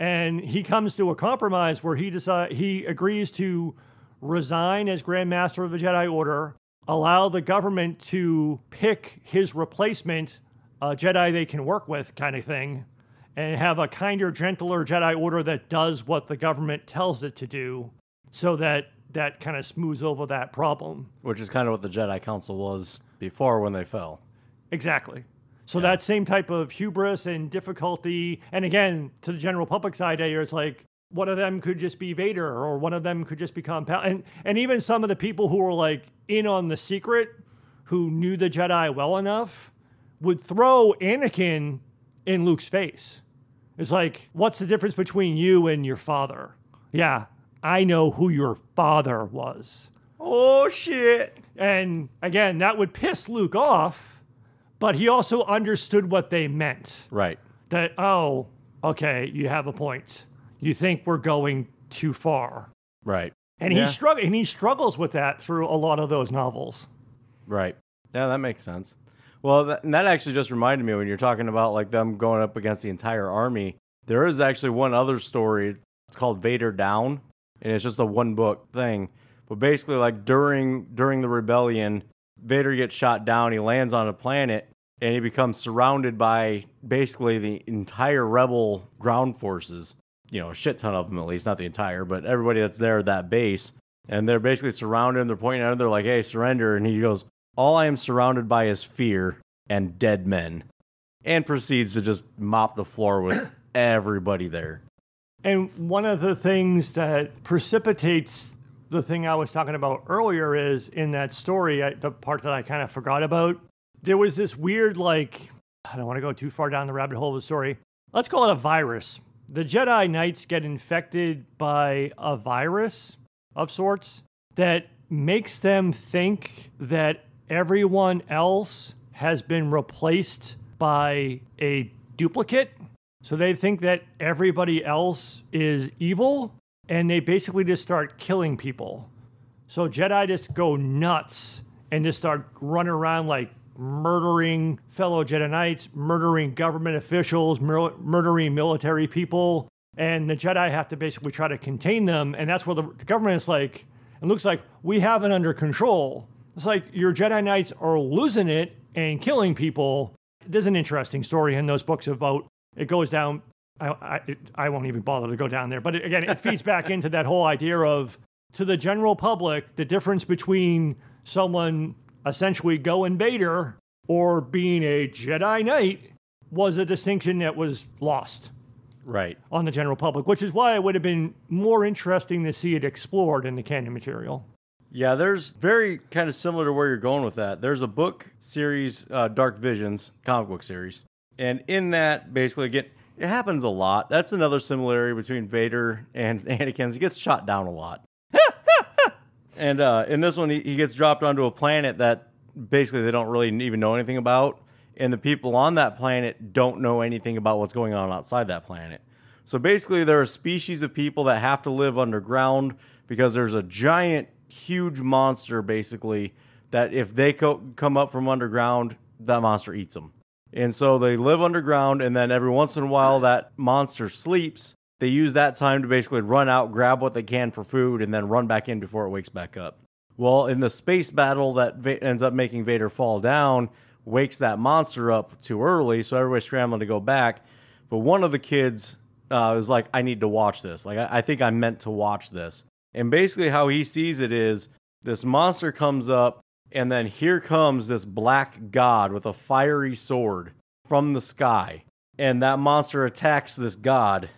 And he comes to a compromise where he decide he agrees to resign as Grand Master of the Jedi Order allow the government to pick his replacement, a Jedi they can work with, kind of thing, and have a kinder, gentler Jedi Order that does what the government tells it to do, so that that kind of smooths over that problem. Which is kind of what the Jedi Council was before when they fell. Exactly. So yeah. that same type of hubris and difficulty, and again, to the general public's idea, it's like one of them could just be Vader, or one of them could just become Pal. And and even some of the people who were like in on the secret, who knew the Jedi well enough, would throw Anakin in Luke's face. It's like, what's the difference between you and your father? Yeah, I know who your father was. Oh shit. And again, that would piss Luke off, but he also understood what they meant. Right. That, oh, okay, you have a point. You think we're going too far. Right. And Yeah. he strugg- and he struggles with that through a lot of those novels. Right. Yeah, that makes sense. Well, that, and that actually just reminded me when you're talking about like them going up against the entire army. There is actually one other story. It's called Vader Down, and it's just a one book thing. But basically, like during during the rebellion, Vader gets shot down. He lands on a planet, and he becomes surrounded by basically the entire rebel ground forces. You know, a shit ton of them at least, not the entire, but everybody that's there at that base. And they're basically surrounded him. They're pointing at him. They're like, hey, surrender. And he goes, all I am surrounded by is fear and dead men. And proceeds to just mop the floor with everybody there. And one of the things that precipitates the thing I was talking about earlier is in that story, I, the part that I kind of forgot about, there was this weird, like, I don't want to go too far down the rabbit hole of the story. Let's call it a virus. The Jedi Knights get infected by a virus of sorts that makes them think that everyone else has been replaced by a duplicate. So they think that everybody else is evil and they basically just start killing people. So Jedi just go nuts and just start running around like murdering fellow Jedi Knights, murdering government officials, mur- murdering military people. And the Jedi have to basically try to contain them. And that's where the, the government is like, it looks like we have it under control. It's like your Jedi Knights are losing it and killing people. There's an interesting story in those books about it goes down. I, I, it, I won't even bother to go down there. But it, again, it feeds back into that whole idea of to the general public, the difference between someone essentially going Vader or being a Jedi Knight was a distinction that was lost Right. on the general public, which is why it would have been more interesting to see it explored in the canon material. Yeah, there's very kind of similar to where you're going with that. There's a book series, uh, Dark Visions, comic book series. And in that, basically, again, it happens a lot. That's another similarity between Vader and Anakin. He gets shot down a lot. and uh, in this one, he, he gets dropped onto a planet that basically they don't really even know anything about. And the people on that planet don't know anything about what's going on outside that planet. So basically, there are species of people that have to live underground because there's a giant, huge monster, basically, that if they co- come up from underground, that monster eats them. And so they live underground, and then every once in a while, that monster sleeps. They use that time to basically run out, grab what they can for food, and then run back in before it wakes back up. Well, in the space battle that va- ends up making Vader fall down, wakes that monster up too early, so everybody's scrambling to go back. But one of the kids uh, like, I need to watch this. Like, I, I think I'm meant to watch this. And basically, how he sees it is this monster comes up, and then here comes this black god with a fiery sword from the sky. And that monster attacks this god.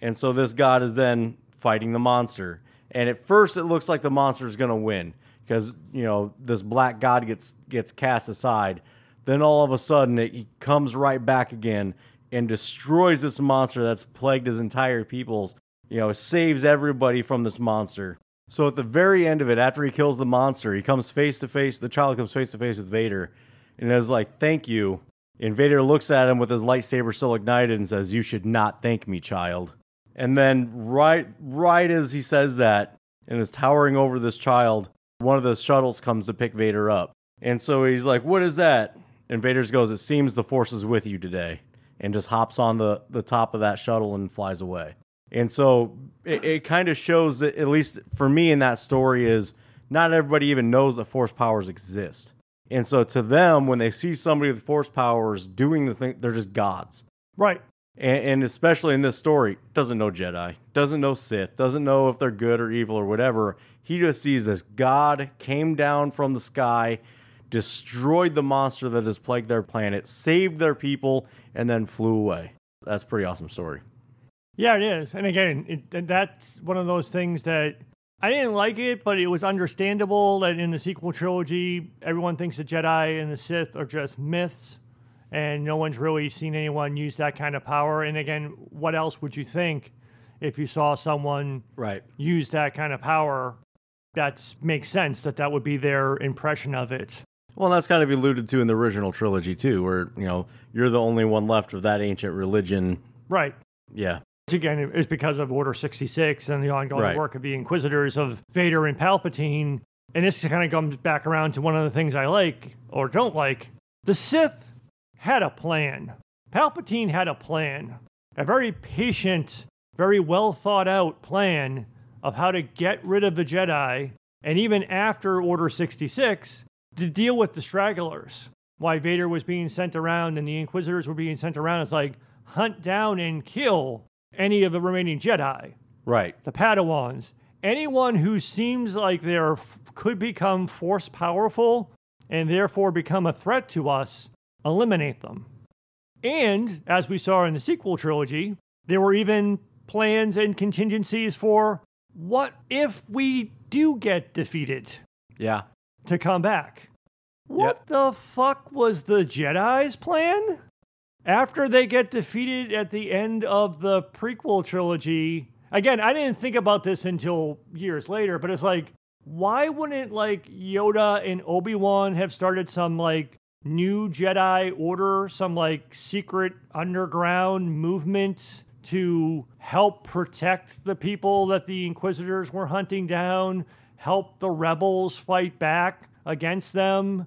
And so this god is then fighting the monster. And at first, it looks like the monster is going to win because, you know, this black god gets, gets cast aside. Then all of a sudden, it comes right back again and destroys this monster that's plagued his entire peoples. You know, saves everybody from this monster. So at the very end of it, after he kills the monster, he comes face to face. The child comes face to face with Vader, and is like, "Thank you." And Vader looks at him with his lightsaber still ignited and says, "You should not thank me, child." And then right, right as he says that, and is towering over this child, one of the shuttles comes to pick Vader up. And so he's like, "What is that?" And Vader goes, "It seems the Force is with you today," and just hops on the the top of that shuttle and flies away. And so it, it kind of shows that, at least for me in that story, is not everybody even knows that force powers exist. And so to them, when they see somebody with force powers doing the thing, they're just gods. Right. And, and especially in this story, doesn't know Jedi, doesn't know Sith, doesn't know if they're good or evil or whatever. He just sees this God came down from the sky, destroyed the monster that has plagued their planet, saved their people, and then flew away. That's a pretty awesome story. Yeah, it is. And again, it, and that's one of those things that I didn't like it, but it was understandable that in the sequel trilogy, everyone thinks the Jedi and the Sith are just myths and no one's really seen anyone use that kind of power. And again, what else would you think if you saw someone Right. use that kind of power? That makes sense that that would be their impression of it. Well, that's kind of alluded to in the original trilogy too, where you know you're the only one left of that ancient religion. Right. Yeah. Again is because of Order 66 and the ongoing Right. work of the Inquisitors of Vader and Palpatine. And this kind of comes back around to one of the things I like or don't like. The Sith had a plan. Palpatine had a plan, a very patient, very well thought out plan of how to get rid of the Jedi. And even after Order 66, to deal with the stragglers. Why Vader was being sent around and the Inquisitors were being sent around is like hunt down and kill any of the remaining Jedi, Right. the Padawans, anyone who seems like they're could become force powerful and therefore become a threat to us, eliminate them. And as we saw in the sequel trilogy, there were even plans and contingencies for what if we do get defeated Yeah. to come back. What Yep. the fuck was the Jedi's plan? After they get defeated at the end of the prequel trilogy, again, I didn't think about this until years later, but it's like, why wouldn't like Yoda and Obi Wan have started some like new Jedi order, some like secret underground movement to help protect the people that the Inquisitors were hunting down, help the rebels fight back against them?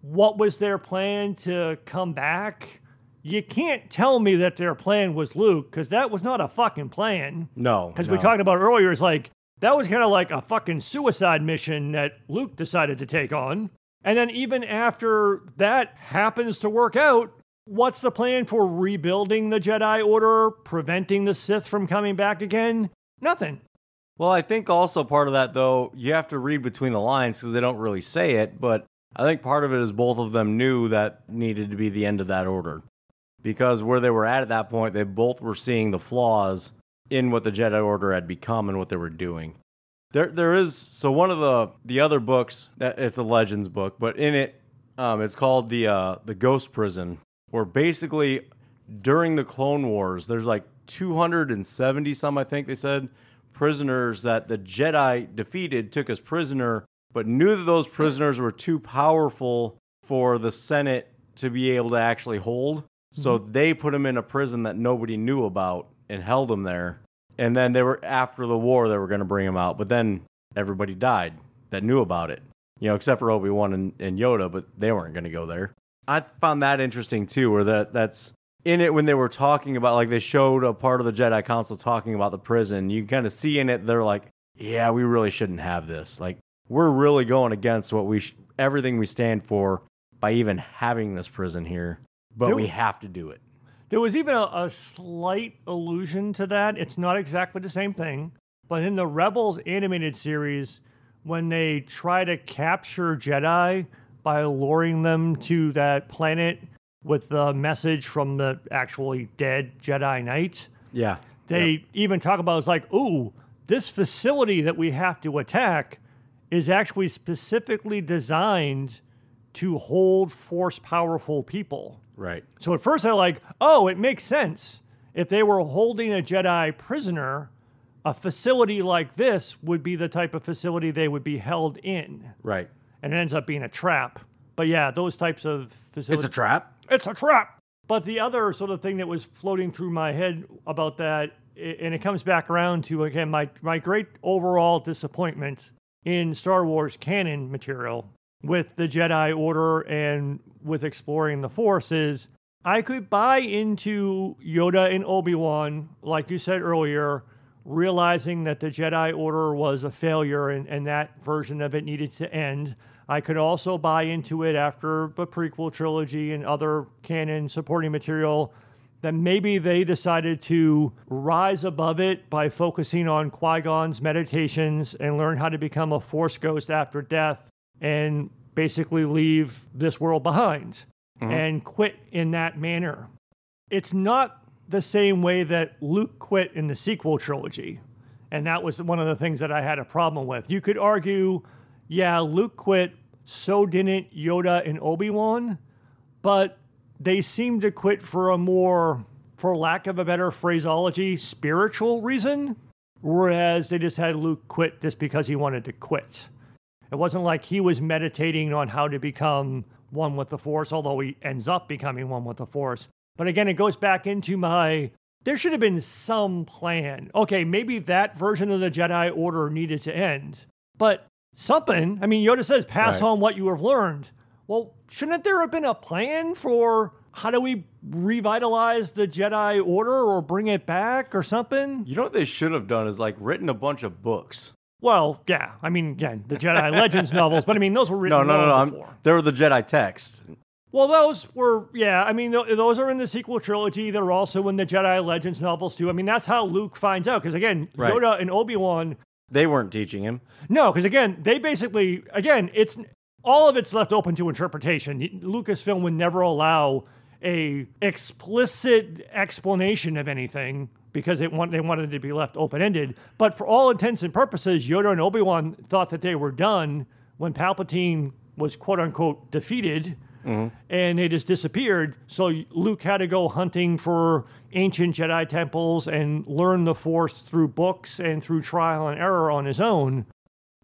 What was their plan to come back? You can't tell me that their plan was Luke, because that was not a fucking plan. No. Because no. we talked about earlier, it's like that was kind of like a fucking suicide mission that Luke decided to take on. And then even after that happens to work out, what's the plan for rebuilding the Jedi Order, preventing the Sith from coming back again? Nothing. Well, I think also part of that though, you have to read between the lines because they don't really say it, but I think part of it is both of them knew that needed to be the end of that order. Because where they were at at that point, they both were seeing the flaws in what the Jedi Order had become and what they were doing. There, there is so one of the the other books that it's a Legends book, but in it, um, it's called the uh, the Ghost Prison, where basically during the Clone Wars, there's like 270 some I think they said prisoners that the Jedi defeated, took as prisoner, but knew that those prisoners were too powerful for the Senate to be able to actually hold. So they put him in a prison that nobody knew about and held him there. And then they were after the war they were going to bring him out, but then everybody died that knew about it. You know, except for Obi Wan and, and Yoda, but they weren't going to go there. I found that interesting too, where that that's in it when they were talking about like they showed a part of the Jedi Council talking about the prison. You kind of see in it they're like, yeah, we really shouldn't have this. Like we're really going against what we sh- everything we stand for by even having this prison here, but There- we have to do it. There was even a, a slight allusion to that. It's not exactly the same thing, but in the Rebels animated series, when they try to capture Jedi by luring them to that planet with the message from the actually dead Jedi Knight, Yeah. they even talk about it's like, ooh, this facility that we have to attack is actually specifically designed to hold force powerful people. Right. So at first I like, oh, it makes sense. If they were holding a Jedi prisoner, a facility like this would be the type of facility they would be held in. Right. And it ends up being a trap. But yeah, those types of facilities. It's a trap. It's a trap. But the other sort of thing that was floating through my head about that, and it comes back around to again my my great overall disappointment in Star Wars canon material with the Jedi Order and with exploring the Force is I could buy into Yoda and Obi Wan, like you said earlier, realizing that the Jedi Order was a failure and, and that version of it needed to end. I could also buy into it after the prequel trilogy and other canon supporting material that maybe they decided to rise above it by focusing on Qui Gon's meditations and learn how to become a Force ghost after death and basically leave this world behind mm-hmm. and quit in that manner. It's not the same way that Luke quit in the sequel trilogy. And that was one of the things that I had a problem with. You could argue, yeah, Luke quit, so didn't Yoda and Obi Wan, but they seem to quit for a more, for lack of a better phraseology, spiritual reason, whereas they just had Luke quit just because he wanted to quit. It wasn't like he was meditating on how to become one with the Force, although he ends up becoming one with the Force. But again, it goes back into my there should have been some plan. Okay, maybe that version of the Jedi Order needed to end, but something. I mean, Yoda says, pass Right. on what you have learned. Well, shouldn't there have been a plan for how do we revitalize the Jedi Order or bring it back or something? You know what they should have done is like written a bunch of books. Well, yeah. I mean, again, the Jedi Legends novels, but I mean, those were written No, no, no, no. long I'm, before. they were the Jedi text. Well, those were, yeah. I mean, th- those are in the sequel trilogy. They're also in the Jedi Legends novels too. I mean, that's how Luke finds out. Because again, Right. Yoda and Obi Wan, They weren't teaching him. no, because again, they basically, again, it's all of it's left open to interpretation. Lucasfilm would never allow a explicit explanation of anything because it want, they wanted it to be left open ended. But for all intents and purposes, Yoda and Obi Wan thought that they were done when Palpatine was quote unquote defeated mm-hmm. and they just disappeared. So Luke had to go hunting for ancient Jedi temples and learn the Force through books and through trial and error on his own.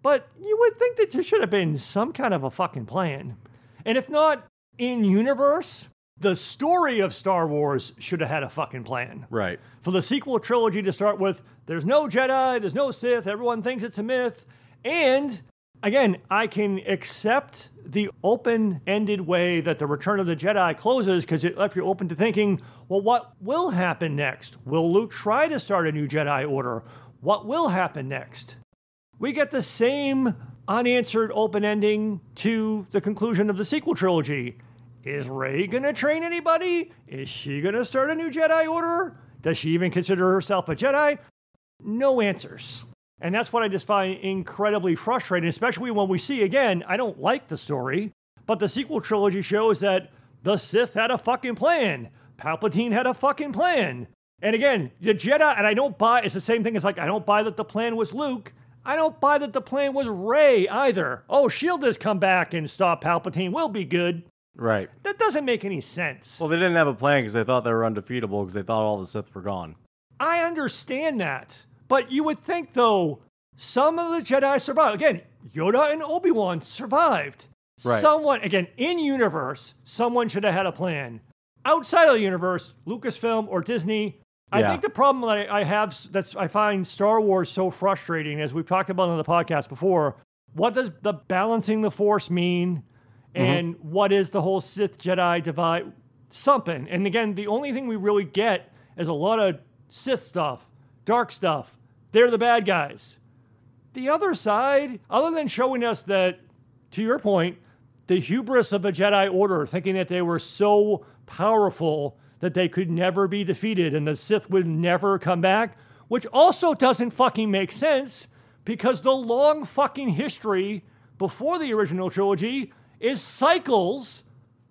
But you would think that there should have been some kind of a fucking plan. And if not in universe, the story of Star Wars should have had a fucking plan. Right. For the sequel trilogy to start with, there's no Jedi, there's no Sith, everyone thinks it's a myth. And again, I can accept the open ended way that the Return of the Jedi closes because it left you open to thinking, well, what will happen next? Will Luke try to start a new Jedi Order? What will happen next? We get the same unanswered open ending to the conclusion of the sequel trilogy. Is Rey gonna train anybody? Is she gonna start a new Jedi Order? Does she even consider herself a Jedi? No answers. And that's what I just find incredibly frustrating, especially when we see again, I don't like the story, but the sequel trilogy shows that the Sith had a fucking plan. Palpatine had a fucking plan. And again, the Jedi, and I don't buy, it's the same thing as like, I don't buy that the plan was Luke. I don't buy that the plan was Rey either. Oh, S.H.I.E.L.D. has come back and stop Palpatine. We'll be good. Right. That doesn't make any sense. Well, they didn't have a plan because they thought they were undefeatable because they thought all the Sith were gone. I understand that. But you would think, though, some of the Jedi survived. Again, Yoda and Obi Wan survived. Right. Someone, again, in universe, someone should have had a plan. Outside of the universe, Lucasfilm or Disney, I Yeah. think the problem that I have that's I find Star Wars so frustrating, as we've talked about on the podcast before. What does the balancing the Force mean, Mm-hmm. and what is the whole Sith Jedi divide? Something. And again, the only thing we really get is a lot of Sith stuff, dark stuff. They're the bad guys. The other side, other than showing us that, to your point, the hubris of the Jedi Order, thinking that they were so powerful that they could never be defeated and the Sith would never come back, which also doesn't fucking make sense because the long fucking history before the original trilogy is cycles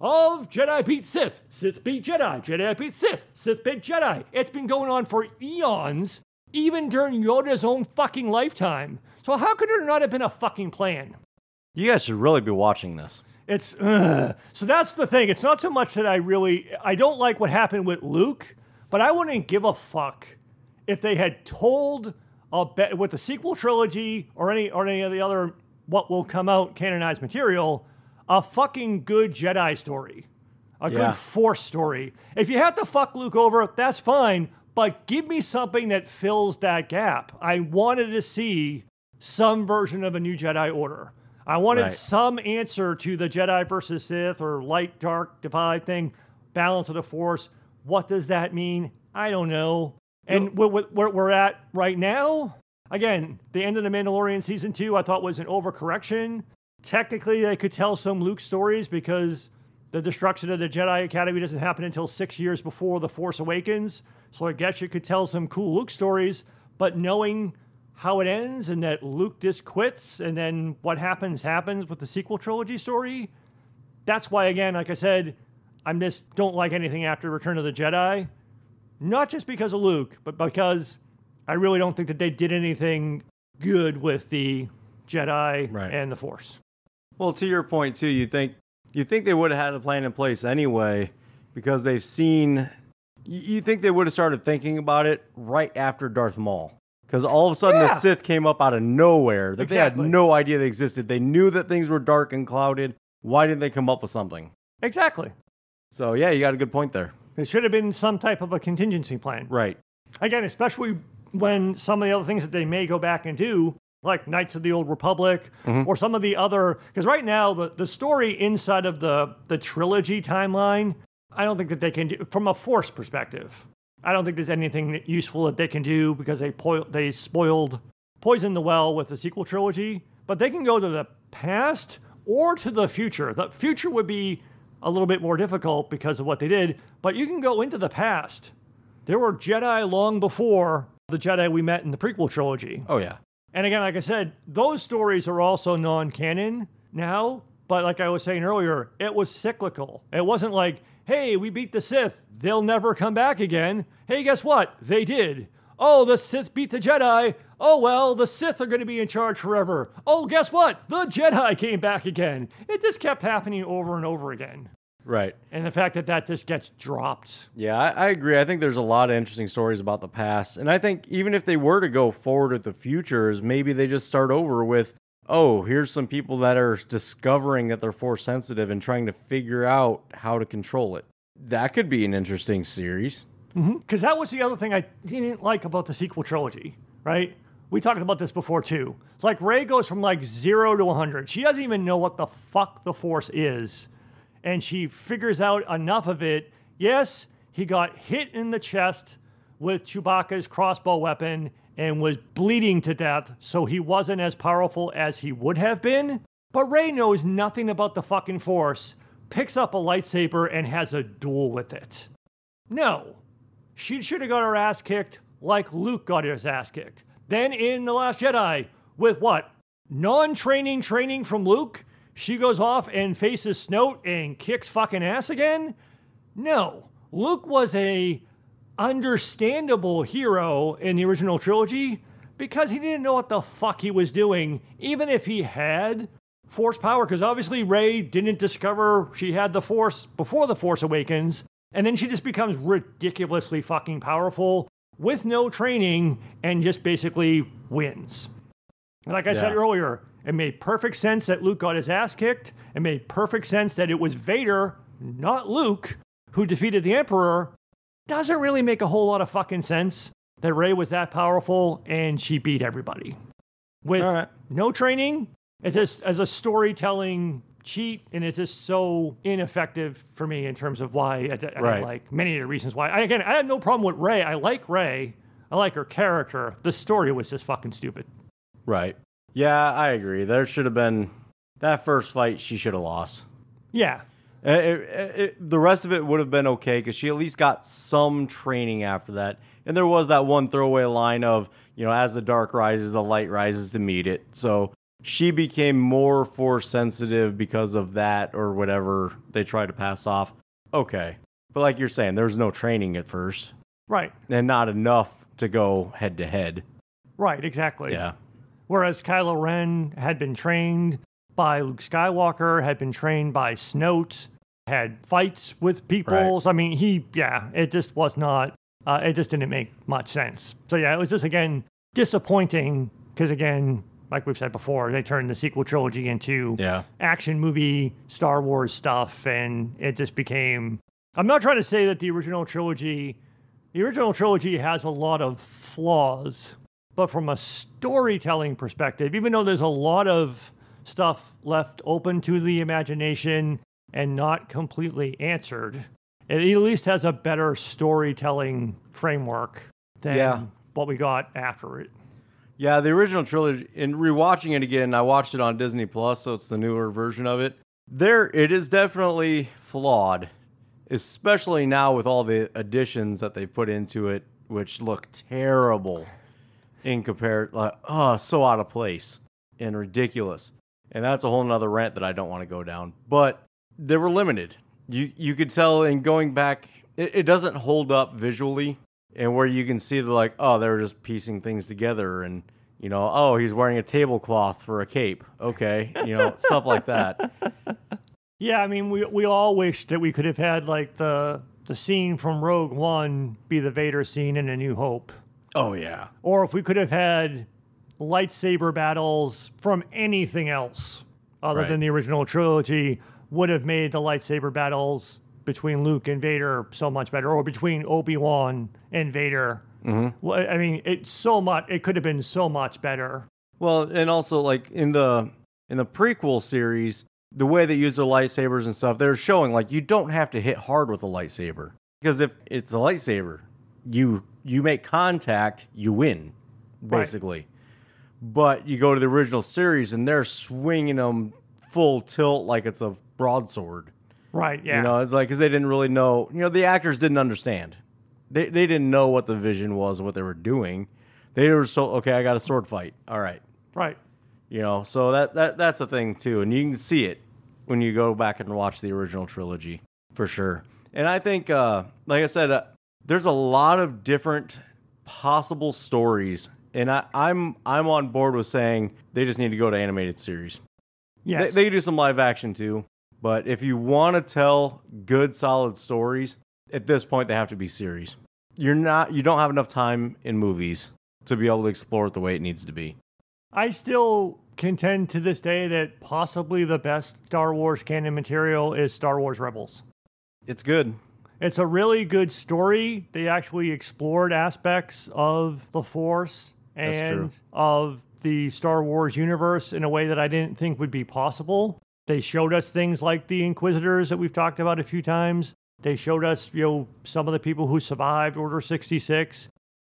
of Jedi beat Sith, Sith beat Jedi, Jedi beat Sith, Sith beat Jedi. It's been going on for eons, even during Yoda's own fucking lifetime. So how could there not have been a fucking plan? You guys should really be watching this. It's ugh. so that's the thing. It's not so much that I really I don't like what happened with Luke, but I wouldn't give a fuck if they had told a be- with the sequel trilogy or any or any of the other what will come out canonized material a fucking good Jedi story, a Yeah. good Force story. If you have to fuck Luke over, that's fine, but give me something that fills that gap. I wanted to see some version of a new Jedi Order. I wanted Right. some answer to the Jedi versus Sith or light dark divide thing, balance of the Force. What does that mean? I don't know. And where, where we're at right now, again, the end of the Mandalorian season two, I thought was an overcorrection. Technically, they could tell some Luke stories because the destruction of the Jedi Academy doesn't happen until six years before The Force Awakens. So I guess you could tell some cool Luke stories. But knowing how it ends and that Luke just quits and then what happens happens with the sequel trilogy story, that's why, again, like I said, I just don't like anything after Return of the Jedi. Not just because of Luke, but because I really don't think that they did anything good with the Jedi Right. and the Force. Well, to your point too, you think you think they would have had a plan in place anyway because they've seen. You think they would have started thinking about it right after Darth Maul? Because all of a sudden Yeah. the Sith came up out of nowhere that Exactly. they had no idea they existed. They knew that things were dark and clouded. Why didn't they come up with something? Exactly. So yeah, you got a good point there. It should have been some type of a contingency plan. Right. Again, especially when some of the other things that they may go back and do, like Knights of the Old Republic, mm-hmm. or some of the other. Because right now, the, the story inside of the, the trilogy timeline, I don't think that they can do, from a force perspective, I don't think there's anything useful that they can do because they, po- they spoiled, poisoned the well with the sequel trilogy. But they can go to the past or to the future. The future would be a little bit more difficult because of what they did, but you can go into the past. There were Jedi long before the Jedi we met in the prequel trilogy. Oh yeah. And again, like I said, those stories are also non canon now. But like I was saying earlier, it was cyclical. It wasn't like, hey, we beat the Sith. They'll never come back again. Hey, guess what? They did. Oh, the Sith beat the Jedi. Oh, well, the Sith are going to be in charge forever. Oh, guess what? The Jedi came back again. It just kept happening over and over again. Right. And the fact that that just gets dropped. Yeah, I, I agree. I think there's a lot of interesting stories about the past. And I think even if they were to go forward with the futures, maybe they just start over with, oh, here's some people that are discovering that they're force sensitive and trying to figure out how to control it. That could be an interesting series. Mm-hmm. Because that was the other thing I didn't like about the sequel trilogy, right? We talked about this before too. It's like Rey goes from like zero to 100. She doesn't even know what the fuck the Force is. And she figures out enough of it. Yes, he got hit in the chest with Chewbacca's crossbow weapon and was bleeding to death, so he wasn't as powerful as he would have been. But Rey knows nothing about the fucking Force, picks up a lightsaber, and has a duel with it. No. She should have got her ass kicked like Luke got his ass kicked. Then in The Last Jedi, with what? Non training training from Luke? She goes off and faces Snoke and kicks fucking ass again? No. Luke was a understandable hero in the original trilogy because he didn't know what the fuck he was doing, even if he had force power. Because obviously, Rey didn't discover she had the force before The Force Awakens. And then she just becomes ridiculously fucking powerful with no training and just basically wins. Like I said earlier, it made perfect sense that Luke got his ass kicked. It made perfect sense that it was Vader, not Luke, who defeated the Emperor. Doesn't really make a whole lot of fucking sense that Rey was that powerful and she beat everybody. With right. no training, it just as a storytelling cheat, and it's just so ineffective for me in terms of why I, I Right. like many of the reasons why. I, again, I have no problem with Rey. I like Rey. I like her character. The story was just fucking stupid. Right. Yeah, I agree. There should have been that first fight. She should have lost. Yeah, it- it- it- the rest of it would have been okay because she at least got some training after that. And there was that one throwaway line of, you know, as the dark rises, the light rises to meet it. So she became more force sensitive because of that or whatever they tried to pass off. Okay. But like you're saying, there's no training at first right, and not enough to go head to head. right, exactly. Yeah. Whereas Kylo Ren had been trained by Luke Skywalker, had been trained by Snoke, had fights with people. Right. So, I mean, he, yeah, it just was not, uh, it just didn't make much sense. So, yeah, it was just, again, disappointing because, again, like we've said before, they turned the sequel trilogy into Yeah. action movie, Star Wars stuff, and it just became. I'm not trying to say that the original trilogy, the original trilogy has a lot of flaws, but from a storytelling perspective, even though there's a lot of stuff left open to the imagination and not completely answered, it at least has a better storytelling framework than Yeah. what we got after it. Yeah, the original trilogy. In rewatching it again, I watched it on Disney Plus, so it's the newer version of it. There, it is definitely flawed, especially now with all the additions that they put into it, which look terrible in compare. Like, oh, so out of place and ridiculous. And that's a whole nother rant that I don't want to go down. But they were limited. You you could tell in going back, it, it doesn't hold up visually and where you can see the like, oh, they're just piecing things together, and you know, oh, he's wearing a tablecloth for a cape, okay, you know, stuff like that. Yeah, I mean, we we all wish that we could have had like the the scene from Rogue One be the Vader scene in A New Hope, Oh yeah. or if we could have had lightsaber battles from anything else other Right. than the original trilogy, would have made the lightsaber battles between Luke and Vader so much better, or between Obi Wan and Vader. Mm-hmm. Well, I mean, it's so much. It could have been so much better. Well, and also like in the in the prequel series, the way they use the lightsabers and stuff, they're showing like you don't have to hit hard with a lightsaber because if it's a lightsaber, you you make contact, you win, Right. basically. But you go to the original series and they're swinging them full tilt like it's a broadsword. Right? Yeah. You know, it's like because they didn't really know. You know, the actors didn't understand. They they didn't know what the vision was what they were doing. They were so okay. I got a sword fight. All right. right. You know, so that that that's a thing too, and you can see it when you go back and watch the original trilogy for sure. And I think, uh, like I said, uh, there's a lot of different possible stories, and I, I'm I'm on board with saying they just need to go to animated series. Yes. They, they do some live action too, but if you want to tell good, solid stories, at this point they have to be series. You're not, you don't have enough time in movies to be able to explore it the way it needs to be. I still contend to this day that possibly the best Star Wars canon material is Star Wars Rebels. It's good. It's a really good story. They actually explored aspects of the Force and of the Star Wars universe in a way that I didn't think would be possible. They showed us things like the Inquisitors that we've talked about a few times. They showed us, you know, some of the people who survived Order 66.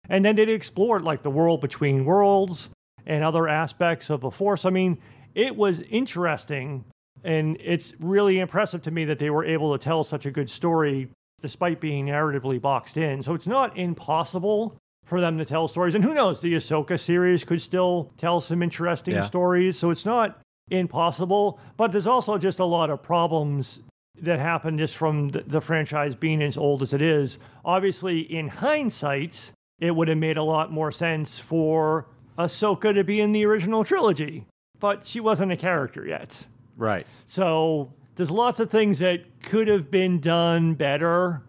And then they explored like the world between worlds and other aspects of the Force. I mean, it was interesting and it's really impressive to me that they were able to tell such a good story despite being narratively boxed in. So it's not impossible for them to tell stories. And who knows, the Ahsoka series could still tell some interesting Yeah. stories. So it's not impossible, but there's also just a lot of problems that happen just from the, the franchise being as old as it is. Obviously, in hindsight, it would have made a lot more sense for Ahsoka to be in the original trilogy, but she wasn't a character yet. Right. So there's lots of things that could have been done better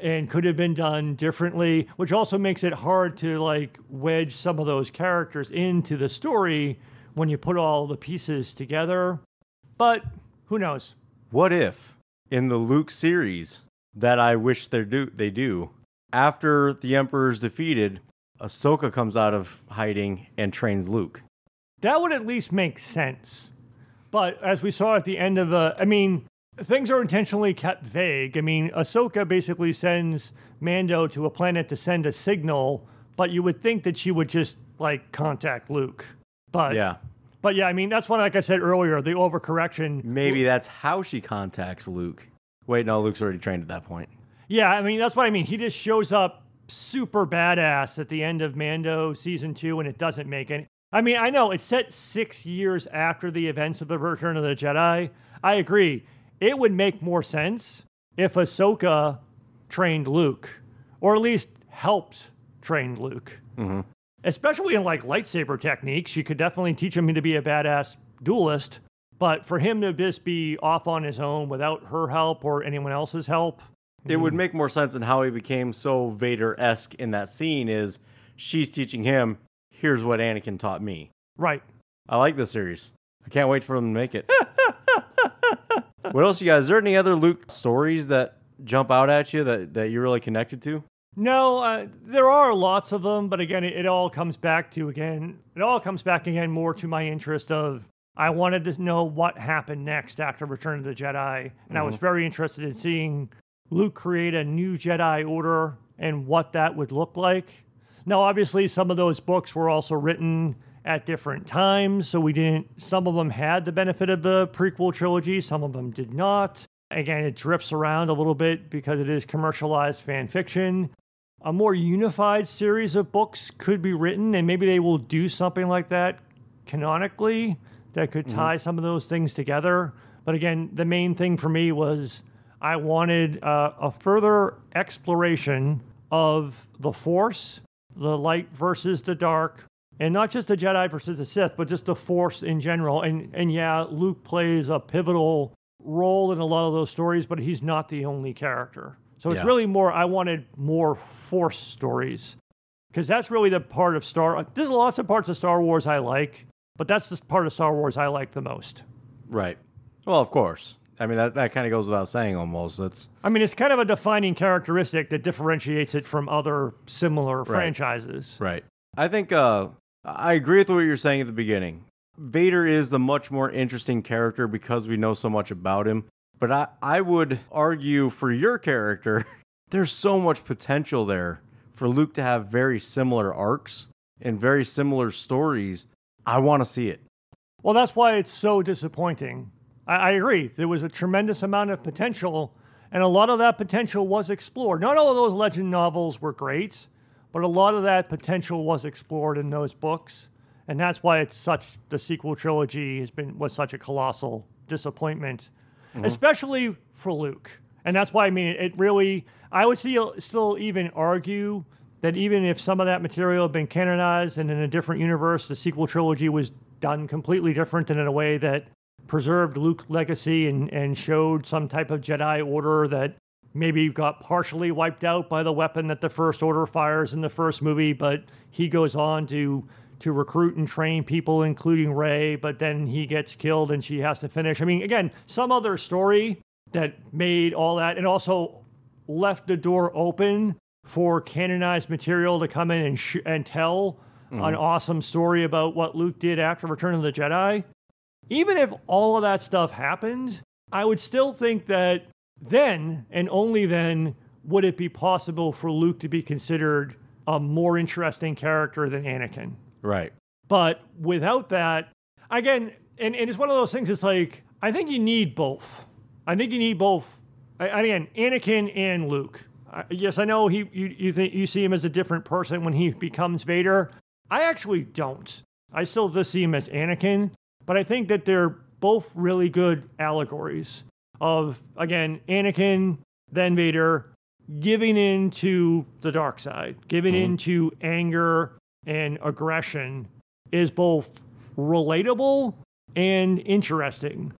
and could have been done differently, which also makes it hard to like wedge some of those characters into the story when you put all the pieces together. But who knows? What if in the Luke series that I wish they do they do after the Emperor's defeated, Ahsoka comes out of hiding and trains Luke. That would at least make sense. But as we saw at the end of the, I mean, things are intentionally kept vague. I mean, Ahsoka basically sends Mando to a planet to send a signal, but you would think that she would just like contact Luke. But Yeah. but yeah, I mean, that's why, like I said earlier, the overcorrection. Maybe that's how she contacts Luke. Wait, no, Luke's already trained at that point. Yeah, I mean, that's what I mean. He just shows up super badass at the end of Mando season two, and it doesn't make any. I mean, I know it's set six years after the events of the Return of the Jedi. I agree. It would make more sense if Ahsoka trained Luke, or at least helped train Luke. Mm-hmm. Especially in like lightsaber techniques, she could definitely teach him to be a badass duelist. But for him to just be off on his own without her help or anyone else's help, It would mm. make more sense in how he became so Vader esque in that scene is she's teaching him, here's what Anakin taught me. right? I like this series. I can't wait for them to make it. what else you guys? Is there any other Luke stories that jump out at you that, that you're really connected to? No, uh, there are lots of them, but again, it, it all comes back to again, it all comes back again more to my interest of I wanted to know what happened next after Return of the Jedi, and I was very interested in seeing Luke create a new Jedi Order and what that would look like. Now, obviously, some of those books were also written at different times, so we didn't. Some of them had the benefit of the prequel trilogy, some of them did not. Again, it drifts around a little bit because it is commercialized fan fiction a more unified series of books could be written, and maybe they will do something like that canonically that could tie some of those things together. But again, the main thing for me was I wanted uh, a further exploration of the Force, the light versus the dark, and not just the Jedi versus the Sith, but just the Force in general. And and yeah, Luke plays a pivotal role in a lot of those stories, but he's not the only character. So it's Yeah. really more, I wanted more Force stories because that's really the part of Star. There's lots of parts of Star Wars I like, but that's the part of Star Wars I like the most. Right. Well, of course. I mean, that, that kind of goes without saying almost. That's I mean, it's kind of a defining characteristic that differentiates it from other similar franchises. right. I think uh, I agree with what you're saying at the beginning. Vader is the much more interesting character because we know so much about him. But I, I would argue for your character, there's so much potential there for Luke to have very similar arcs and very similar stories. I want to see it. Well, that's why it's so disappointing. I, I agree. There was a tremendous amount of potential, and a lot of that potential was explored. Not all of those legend novels were great, but a lot of that potential was explored in those books, and that's why it's such. The sequel trilogy has been was such a colossal disappointment, mm-hmm. especially for Luke. And that's why I mean it really. I would still still even argue that even if some of that material had been canonized and in a different universe, the sequel trilogy was done completely different and in a way that preserved Luke's legacy and, and showed some type of Jedi order that maybe got partially wiped out by the weapon that the First Order fires in the first movie, but he goes on to to recruit and train people, including Rey, but then he gets killed and she has to finish. I mean, again, some other story that made all that and also left the door open for canonized material to come in and, sh- and tell an mm-hmm. awesome story about what Luke did after Return of the Jedi. Even if all of that stuff happened, I would still think that then and only then would it be possible for Luke to be considered a more interesting character than Anakin. Right. But without that, again, and, and it's one of those things, it's like, I think you need both. I think you need both. I- Again, Anakin and Luke. I- Yes, I know he you, you think you see him as a different person when he becomes Vader. I actually don't. I still just see him as Anakin, but I think that they're both really good allegories of again Anakin, then Vader, giving in to the dark side, giving mm-hmm. in to anger and aggression is both relatable and interesting.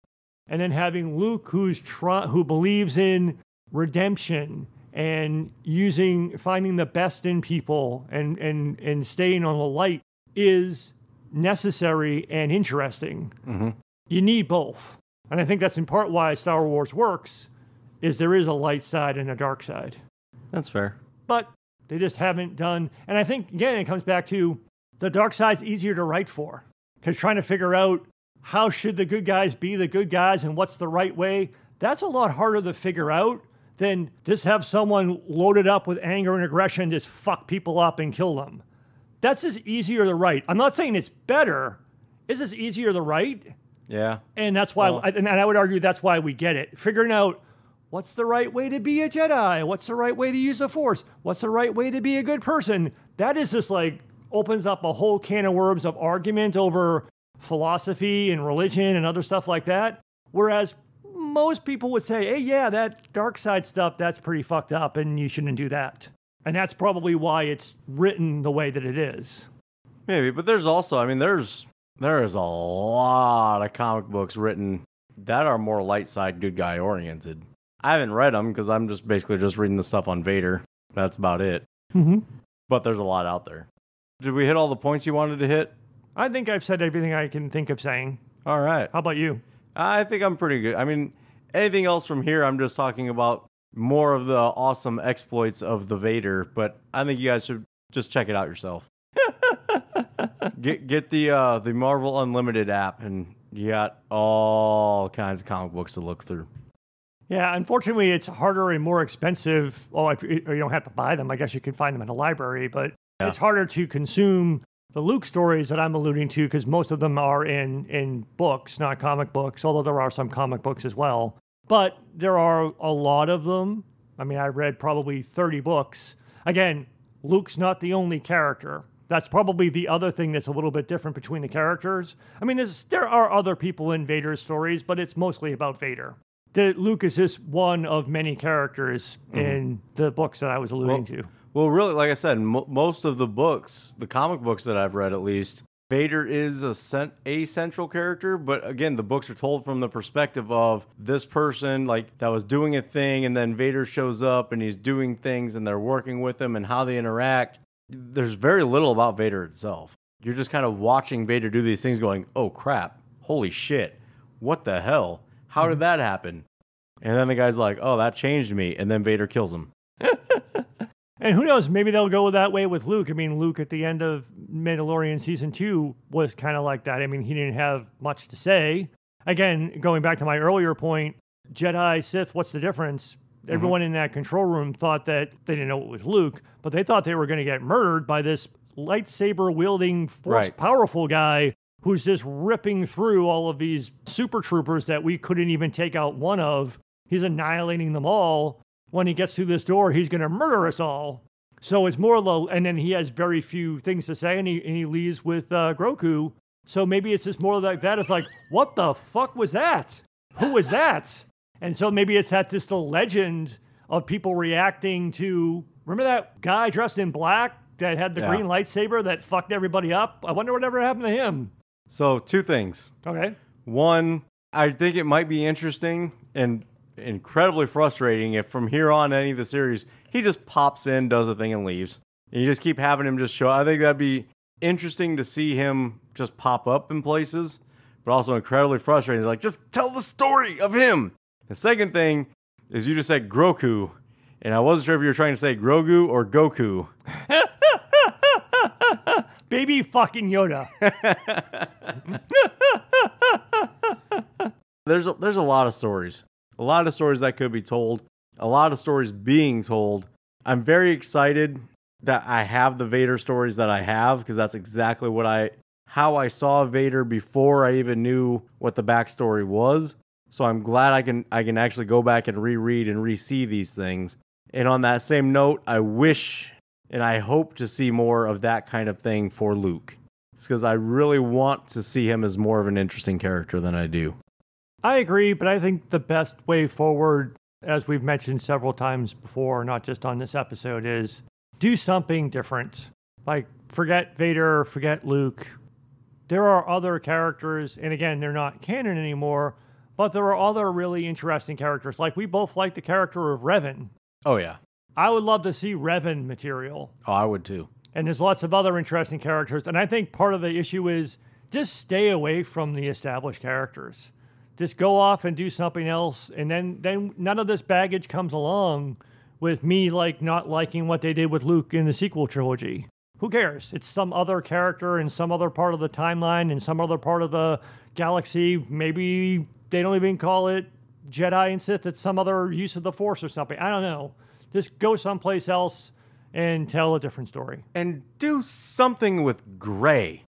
And then having Luke, who's try- who believes in redemption and using finding the best in people and and and staying on the light is necessary and interesting. Mm-hmm. You need both, and I think that's in part why Star Wars works. Is there is a light side and a dark side That's fair. but they just haven't done. And I think again, it comes back to the dark side's easier to write for because trying to figure out how should the good guys be the good guys and what's the right way. That's a lot harder to figure out than just have someone loaded up with anger and aggression just fuck people up and kill them. That's just easier to write. I'm not saying it's better. It's just easier to write. Yeah. And that's why, Well- and I would argue that's why we get it. Figuring out what's the right way to be a Jedi, what's the right way to use the Force, what's the right way to be a good person. That is just like opens up a whole can of worms of argument over philosophy and religion and other stuff like that. Whereas most people would say, hey, yeah, that dark side stuff, that's pretty fucked up and you shouldn't do that. And that's probably why it's written the way that it is. Maybe, but there's also, I mean, there's there is a lot of comic books written that are more light side good guy oriented. I haven't read them because I'm just basically just reading the stuff on Vader. That's about it. Mm-hmm. But there's a lot out there. Did we hit all the points you wanted to hit? I think I've said everything I can think of saying. All right. How about you? I think I'm pretty good. I mean, anything else from here, I'm just talking about more of the awesome exploits of the Vader. But I think you guys should just check it out yourself. get get the uh, the Marvel Unlimited app, and you got all kinds of comic books to look through. Yeah, unfortunately, it's harder and more expensive. Oh, if you you don't have to buy them, I guess you can find them in a library, but Yeah. it's harder to consume the Luke stories that I'm alluding to because most of them are in in books, not comic books. Although there are some comic books as well, but there are a lot of them. I mean, I read probably 30 books. Again, Luke's not the only character. That's probably the other thing that's a little bit different between the characters. I mean, there's, there are other people in Vader's stories, but it's mostly about Vader. The, Luke is just one of many characters mm-hmm. in the books that I was alluding to. Well, really, like I said, mo most of the books, the comic books that I've read at least, Vader is a, cent- a central character, but again, the books are told from the perspective of this person, like that was doing a thing, and then Vader shows up and he's doing things, and they're working with him and how they interact. There's very little about Vader itself. You're just kind of watching Vader do these things, going, "Oh crap! Holy shit! What the hell? How did mm-hmm. that happen?" And then the guy's like, "Oh, that changed me," and then Vader kills him. And who knows? Maybe they'll go that way with Luke. I mean, Luke at the end of Mandalorian season two was kind of like that. I mean, he didn't have much to say. Again, going back to my earlier point, Jedi, Sith, what's the difference? Mm-hmm. Everyone in that control room thought that they didn't know it was Luke, but they thought they were going to get murdered by this lightsaber wielding, force Right. powerful guy who's just ripping through all of these super troopers that we couldn't even take out one of. He's annihilating them all. When he gets through this door, he's going to murder us all. So it's more low, and then he has very few things to say, and he and he leaves with uh, Groku. So maybe it's just more like that. It's like, what the fuck was that? Who was that? And so maybe it's that just the legend of people reacting to. Remember that guy dressed in black that had the Yeah. green lightsaber that fucked everybody up? I wonder whatever happened to him. So, two things. Okay. One, I think it might be interesting and incredibly frustrating if from here on any of the series he just pops in, does a thing, and leaves. And you just keep having him just show. I think that'd be interesting to see him just pop up in places, but also incredibly frustrating. It's like just tell the story of him. The second thing is you just said Groku, and I wasn't sure if you were trying to say Grogu or Goku. Baby fucking Yoda. there's a, there's a lot of stories, a lot of stories that could be told, a lot of stories being told. I'm very excited that I have the Vader stories that I have because that's exactly what I how I saw Vader before I even knew what the backstory was. So I'm glad I can I can actually go back and reread and re-see these things. And on that same note, I wish and I hope to see more of that kind of thing for Luke. It's because I really want to see him as more of an interesting character than I do. I agree, but I think the best way forward, as we've mentioned several times before, not just on this episode, is do something different. Like, forget Vader, forget Luke. There are other characters, and again, they're not canon anymore, but there are other really interesting characters. Like, we both like the character of Revan. Oh yeah. I would love to see Revan material. Oh, I would too. And there's lots of other interesting characters. And I think part of the issue is just stay away from the established characters. Just go off and do something else. And then, then none of this baggage comes along with me like not liking what they did with Luke in the sequel trilogy. Who cares? It's some other character in some other part of the timeline, in some other part of the galaxy. Maybe they don't even call it Jedi and Sith. It's some other use of the Force or something. I don't know. Just go someplace else and tell a different story. And do something with gray.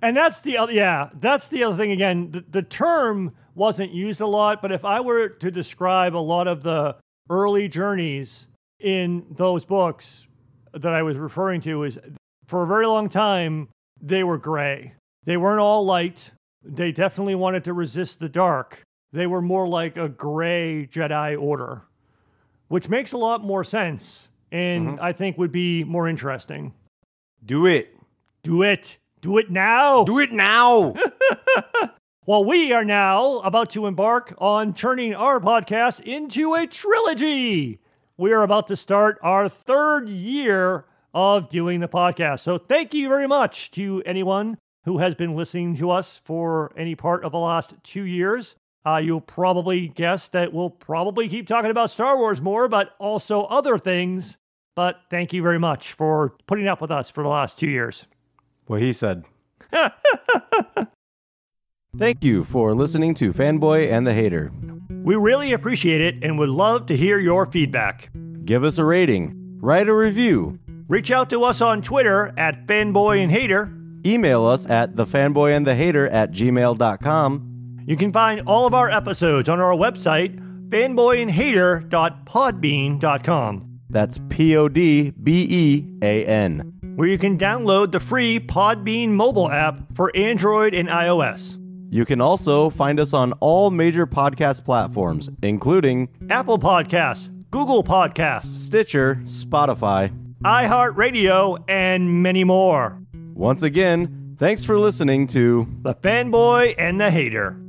And that's the other, yeah, that's the other thing. Again, the, the term wasn't used a lot, but if I were to describe a lot of the early journeys in those books that I was referring to, is for a very long time, they were gray. They weren't all light. They definitely wanted to resist the dark. They were more like a gray Jedi Order, which makes a lot more sense and mm-hmm. I think would be more interesting. Do it. Do it. Do it now. Do it now. Well, we are now about to embark on turning our podcast into a trilogy. We are about to start our third year of doing the podcast. So, thank you very much to anyone who has been listening to us for any part of the last two years. Uh, you'll probably guess that we'll probably keep talking about Star Wars more, but also other things. But thank you very much for putting up with us for the last two years. what he said. Thank you for listening to Fanboy and the Hater. We really appreciate it and would love to hear your feedback. Give us a rating, write a review, Reach out to us on Twitter at Fanboy and Hater. email us at thefanboyandthehater at gmail.com. You can find all of our episodes on our website, fanboyandhater.podbean.com, That's P O D B E A N. where you can download the free Podbean mobile app for Android and iOS, You can also find us on all major podcast platforms, including Apple Podcasts, Google Podcasts, Stitcher, Spotify. iHeartRadio, and many more. Once again, Thanks for listening to The fanboy and the hater.